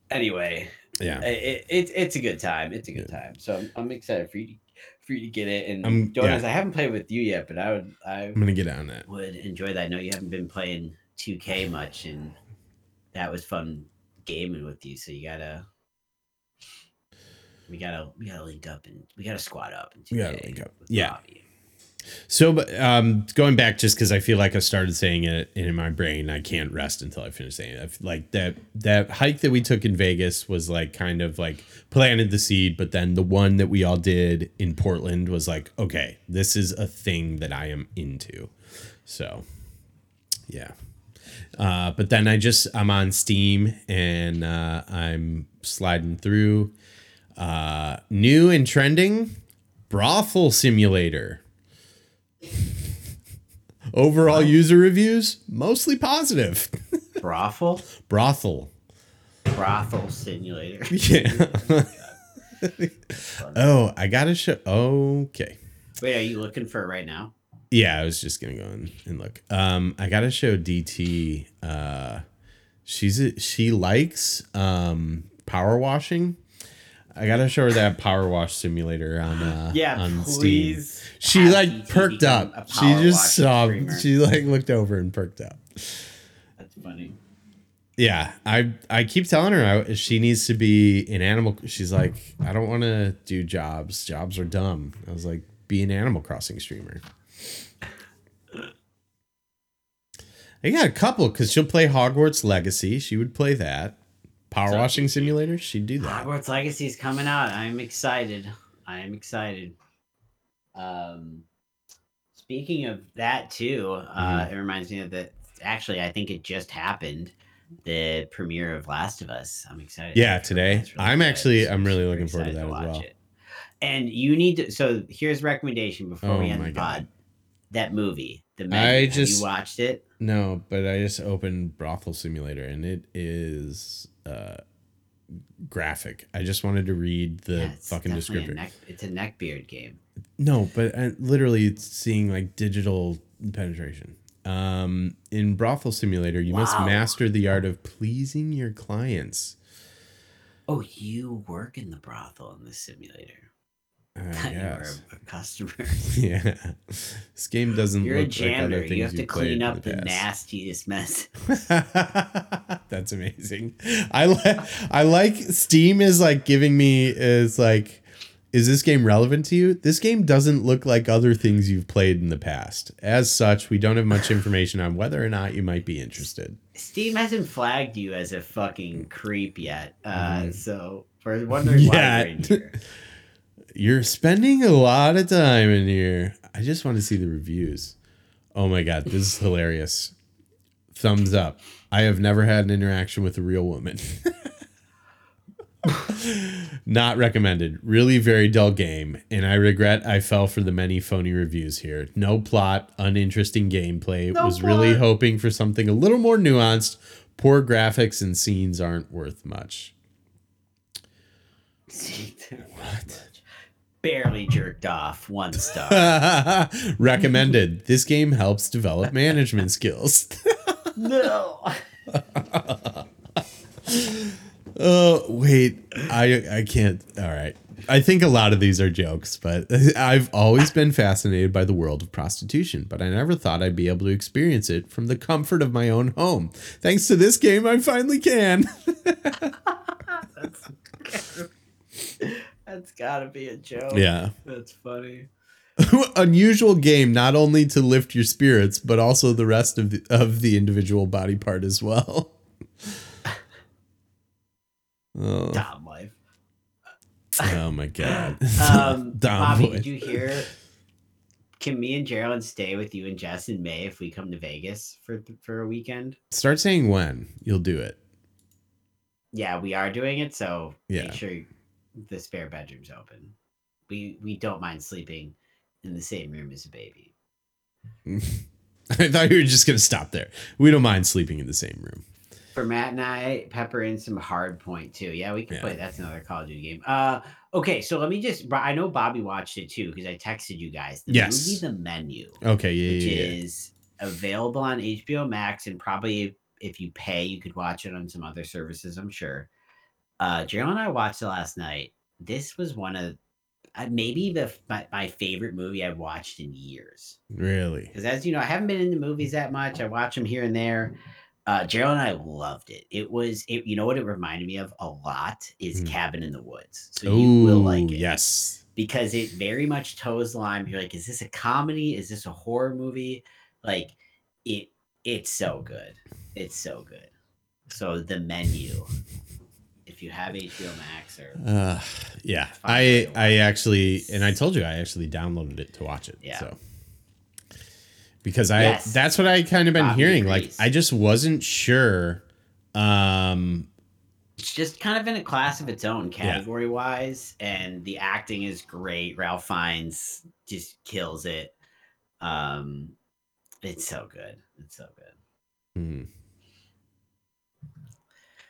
[SPEAKER 1] anyway,
[SPEAKER 2] yeah,
[SPEAKER 1] it, it, it's a good time. It's a good time. So I'm, I'm excited for you to, for you to get it. And
[SPEAKER 2] Um,
[SPEAKER 1] Donuts,
[SPEAKER 2] yeah.
[SPEAKER 1] I haven't played with you yet, but I would I
[SPEAKER 2] I'm gonna get on that.
[SPEAKER 1] would enjoy that. I know you haven't been playing 2K much, and that was fun gaming with you. So you gotta. We gotta we gotta link up and we gotta squat up and
[SPEAKER 2] We gotta link up. Yeah.
[SPEAKER 1] Bobby.
[SPEAKER 2] So, but, um, going back, just because I feel like I started saying it in my brain, I can't rest until I finish saying it. Like that that hike that we took in Vegas was like kind of like planted the seed, but then the one that we all did in Portland was like, okay, this is a thing that I am into. So, yeah. Uh, but then I just I'm on Steam and uh, I'm sliding through uh, new and trending brothel simulator. Overall user reviews mostly positive.
[SPEAKER 1] Brothel?
[SPEAKER 2] brothel.
[SPEAKER 1] Brothel simulator.
[SPEAKER 2] Yeah. oh, I gotta show. Okay.
[SPEAKER 1] Wait, are you looking for it right now?
[SPEAKER 2] Yeah, I was just gonna go and, and look. Um, I gotta show DT. Uh, she's a, she likes um power washing. I gotta show her that power wash simulator on uh,
[SPEAKER 1] Yeah,
[SPEAKER 2] on Steam.
[SPEAKER 1] please.
[SPEAKER 2] She like
[SPEAKER 1] DT
[SPEAKER 2] perked up. She just
[SPEAKER 1] washing
[SPEAKER 2] saw.
[SPEAKER 1] streamer.
[SPEAKER 2] She like looked over and perked up.
[SPEAKER 1] That's funny.
[SPEAKER 2] Yeah, I I keep telling her I, she needs to be an animal. She's like, I don't want to do jobs. Jobs are dumb. I was like, be an Animal Crossing streamer. I got a couple because she'll play Hogwarts Legacy. She would play that. Power
[SPEAKER 1] So-
[SPEAKER 2] washing simulator. She'd do that.
[SPEAKER 1] Hogwarts Legacy is coming out. I'm excited. I am excited. Um, speaking of that too, uh,
[SPEAKER 2] Mm-hmm.
[SPEAKER 1] it reminds me of that. Actually, I think it just happened. The premiere of Last of Us. I'm excited.
[SPEAKER 2] Yeah, today.
[SPEAKER 1] Really
[SPEAKER 2] I'm actually- I'm really looking forward to that as
[SPEAKER 1] watch
[SPEAKER 2] well.
[SPEAKER 1] it. And you need to. So here's a recommendation before
[SPEAKER 2] Oh
[SPEAKER 1] we end the
[SPEAKER 2] God.
[SPEAKER 1] pod. That movie, the
[SPEAKER 2] I
[SPEAKER 1] menu. Have
[SPEAKER 2] just-
[SPEAKER 1] you watched it?
[SPEAKER 2] No, but I just opened Brothel Simulator and it is uh graphic. I just wanted to read the
[SPEAKER 1] Yeah, it's
[SPEAKER 2] fucking
[SPEAKER 1] a neck- it's a neckbeard game.
[SPEAKER 2] No, but uh, literally it's seeing like digital penetration. Um in Brothel Simulator, you must master the art of pleasing your clients.
[SPEAKER 1] Oh, you work in the brothel in the simulator.
[SPEAKER 2] I
[SPEAKER 1] I you were a, customer.
[SPEAKER 2] Yeah. This game doesn't
[SPEAKER 1] You're a
[SPEAKER 2] look like other things
[SPEAKER 1] You have to
[SPEAKER 2] you've
[SPEAKER 1] clean up the
[SPEAKER 2] past.
[SPEAKER 1] nastiest mess.
[SPEAKER 2] That's amazing. I like I like Steam is like giving me is like is this game relevant to you? This game doesn't look like other things you've played in the past. As such, we don't have much information on whether or not you might be interested.
[SPEAKER 1] Steam hasn't flagged you as a fucking creep yet. Uh,
[SPEAKER 2] Mhm.
[SPEAKER 1] So we're wondering why you're in here.
[SPEAKER 2] You're spending a lot of time in here. I just want to see the reviews. Oh my god, this is hilarious. Thumbs up. I have never had an interaction with a real woman. Not recommended. Really very dull game, and I regret I fell for the many phony reviews here. No plot, uninteresting gameplay.
[SPEAKER 1] No
[SPEAKER 2] was really hoping for something a little more nuanced. Poor graphics and scenes aren't worth much.
[SPEAKER 1] what? Barely jerked off. One star.
[SPEAKER 2] Recommended. This game helps develop management skills.
[SPEAKER 1] no.
[SPEAKER 2] Oh wait, I I can't. All right. I think a lot of these are jokes, but I've always been fascinated by the world of prostitution, but I never thought I'd be able to experience it from the comfort of my own home. Thanks to this game, I finally can.
[SPEAKER 1] That's gotta be a joke.
[SPEAKER 2] yeah.
[SPEAKER 1] That's funny.
[SPEAKER 2] Unusual game, not only to lift your spirits, but also the rest of the, of the individual body part as well. Oh,
[SPEAKER 1] Dom life.
[SPEAKER 2] oh my god.
[SPEAKER 1] Um,
[SPEAKER 2] Dom
[SPEAKER 1] Bobby,
[SPEAKER 2] boy.
[SPEAKER 1] did you hear? Can me and Geraldine stay with you and Jess in May if we come to Vegas for for a weekend?
[SPEAKER 2] Start saying when you'll do it.
[SPEAKER 1] Yeah, we are doing it, so
[SPEAKER 2] Yeah.
[SPEAKER 1] make sure the spare bedroom's open. We we don't mind sleeping in the same room as a baby.
[SPEAKER 2] I thought you were just gonna stop there. We don't mind sleeping in the same room.
[SPEAKER 1] For Matt and I, pepper in some hard point too. Yeah, we can
[SPEAKER 2] Yeah.
[SPEAKER 1] play. That's another Call of Duty game. Uh, okay, so let me just. I know Bobby watched it too because I texted you guys. The
[SPEAKER 2] Yes.
[SPEAKER 1] movie The Menu.
[SPEAKER 2] Okay, yeah,
[SPEAKER 1] which
[SPEAKER 2] yeah, yeah.
[SPEAKER 1] is available on HBO Max and probably if you pay, you could watch it on some other services. I'm sure. Uh, Gerald and I watched it last night. This was one of uh, maybe the my, my favorite movie I've watched in years.
[SPEAKER 2] Really?
[SPEAKER 1] Because as you know, I haven't been into movies that much. I watch them here and there. Uh, Gerald and I loved it. It was, it, you know what it reminded me of a lot is
[SPEAKER 2] Hmm.
[SPEAKER 1] Cabin in the Woods. So you will like it
[SPEAKER 2] yes.
[SPEAKER 1] because it very much toes the line. You're like, is this a comedy? Is this a horror movie? Like it it's so good. It's so good. So the menu. If you have HBO Max or
[SPEAKER 2] Uh, yeah. I I actually and I told you I actually downloaded it to watch it.
[SPEAKER 1] Yeah.
[SPEAKER 2] So because I
[SPEAKER 1] Yes.
[SPEAKER 2] that's what I kind of been
[SPEAKER 1] Bobby
[SPEAKER 2] hearing. Like. I just wasn't sure. Um
[SPEAKER 1] it's just kind of in a class of its own category wise. And the acting is great. Ralph Fiennes just kills it. Um it's so good. It's so good.
[SPEAKER 2] hmm.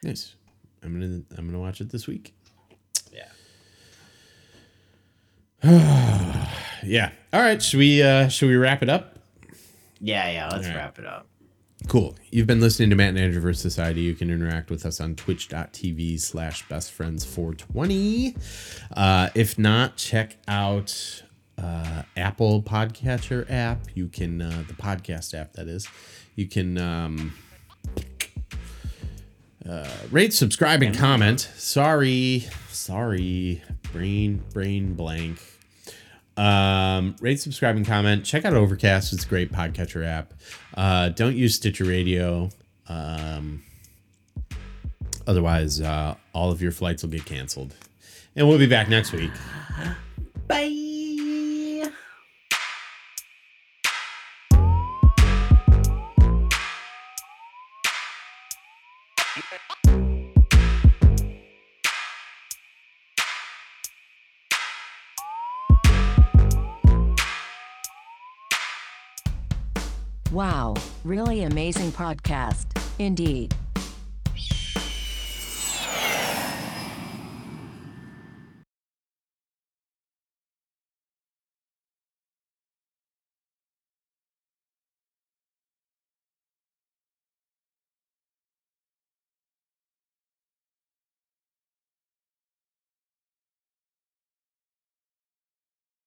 [SPEAKER 2] Nice. I'm gonna I'm gonna watch it this week.
[SPEAKER 1] Yeah.
[SPEAKER 2] yeah. All right. Should we uh should we wrap it up?
[SPEAKER 1] Yeah, yeah. Let's
[SPEAKER 2] Alright.
[SPEAKER 1] wrap it up.
[SPEAKER 2] Cool. You've been listening to Matt and Andrew vs. Society. You can interact with us on twitch.tv slash bestfriends420. Uh, if not, check out uh, Apple Podcatcher app. You can, uh, the podcast app that is. You can um, uh, rate, subscribe, and comment. Sorry. Sorry. Brain, brain blank. Um, rate, subscribe, and comment. Check out Overcast. It's a great podcatcher app. Uh, don't use Stitcher Radio. Um, otherwise, uh, all of your flights will get canceled. And we'll be back next week.
[SPEAKER 1] Bye.
[SPEAKER 3] Really amazing podcast. Indeed.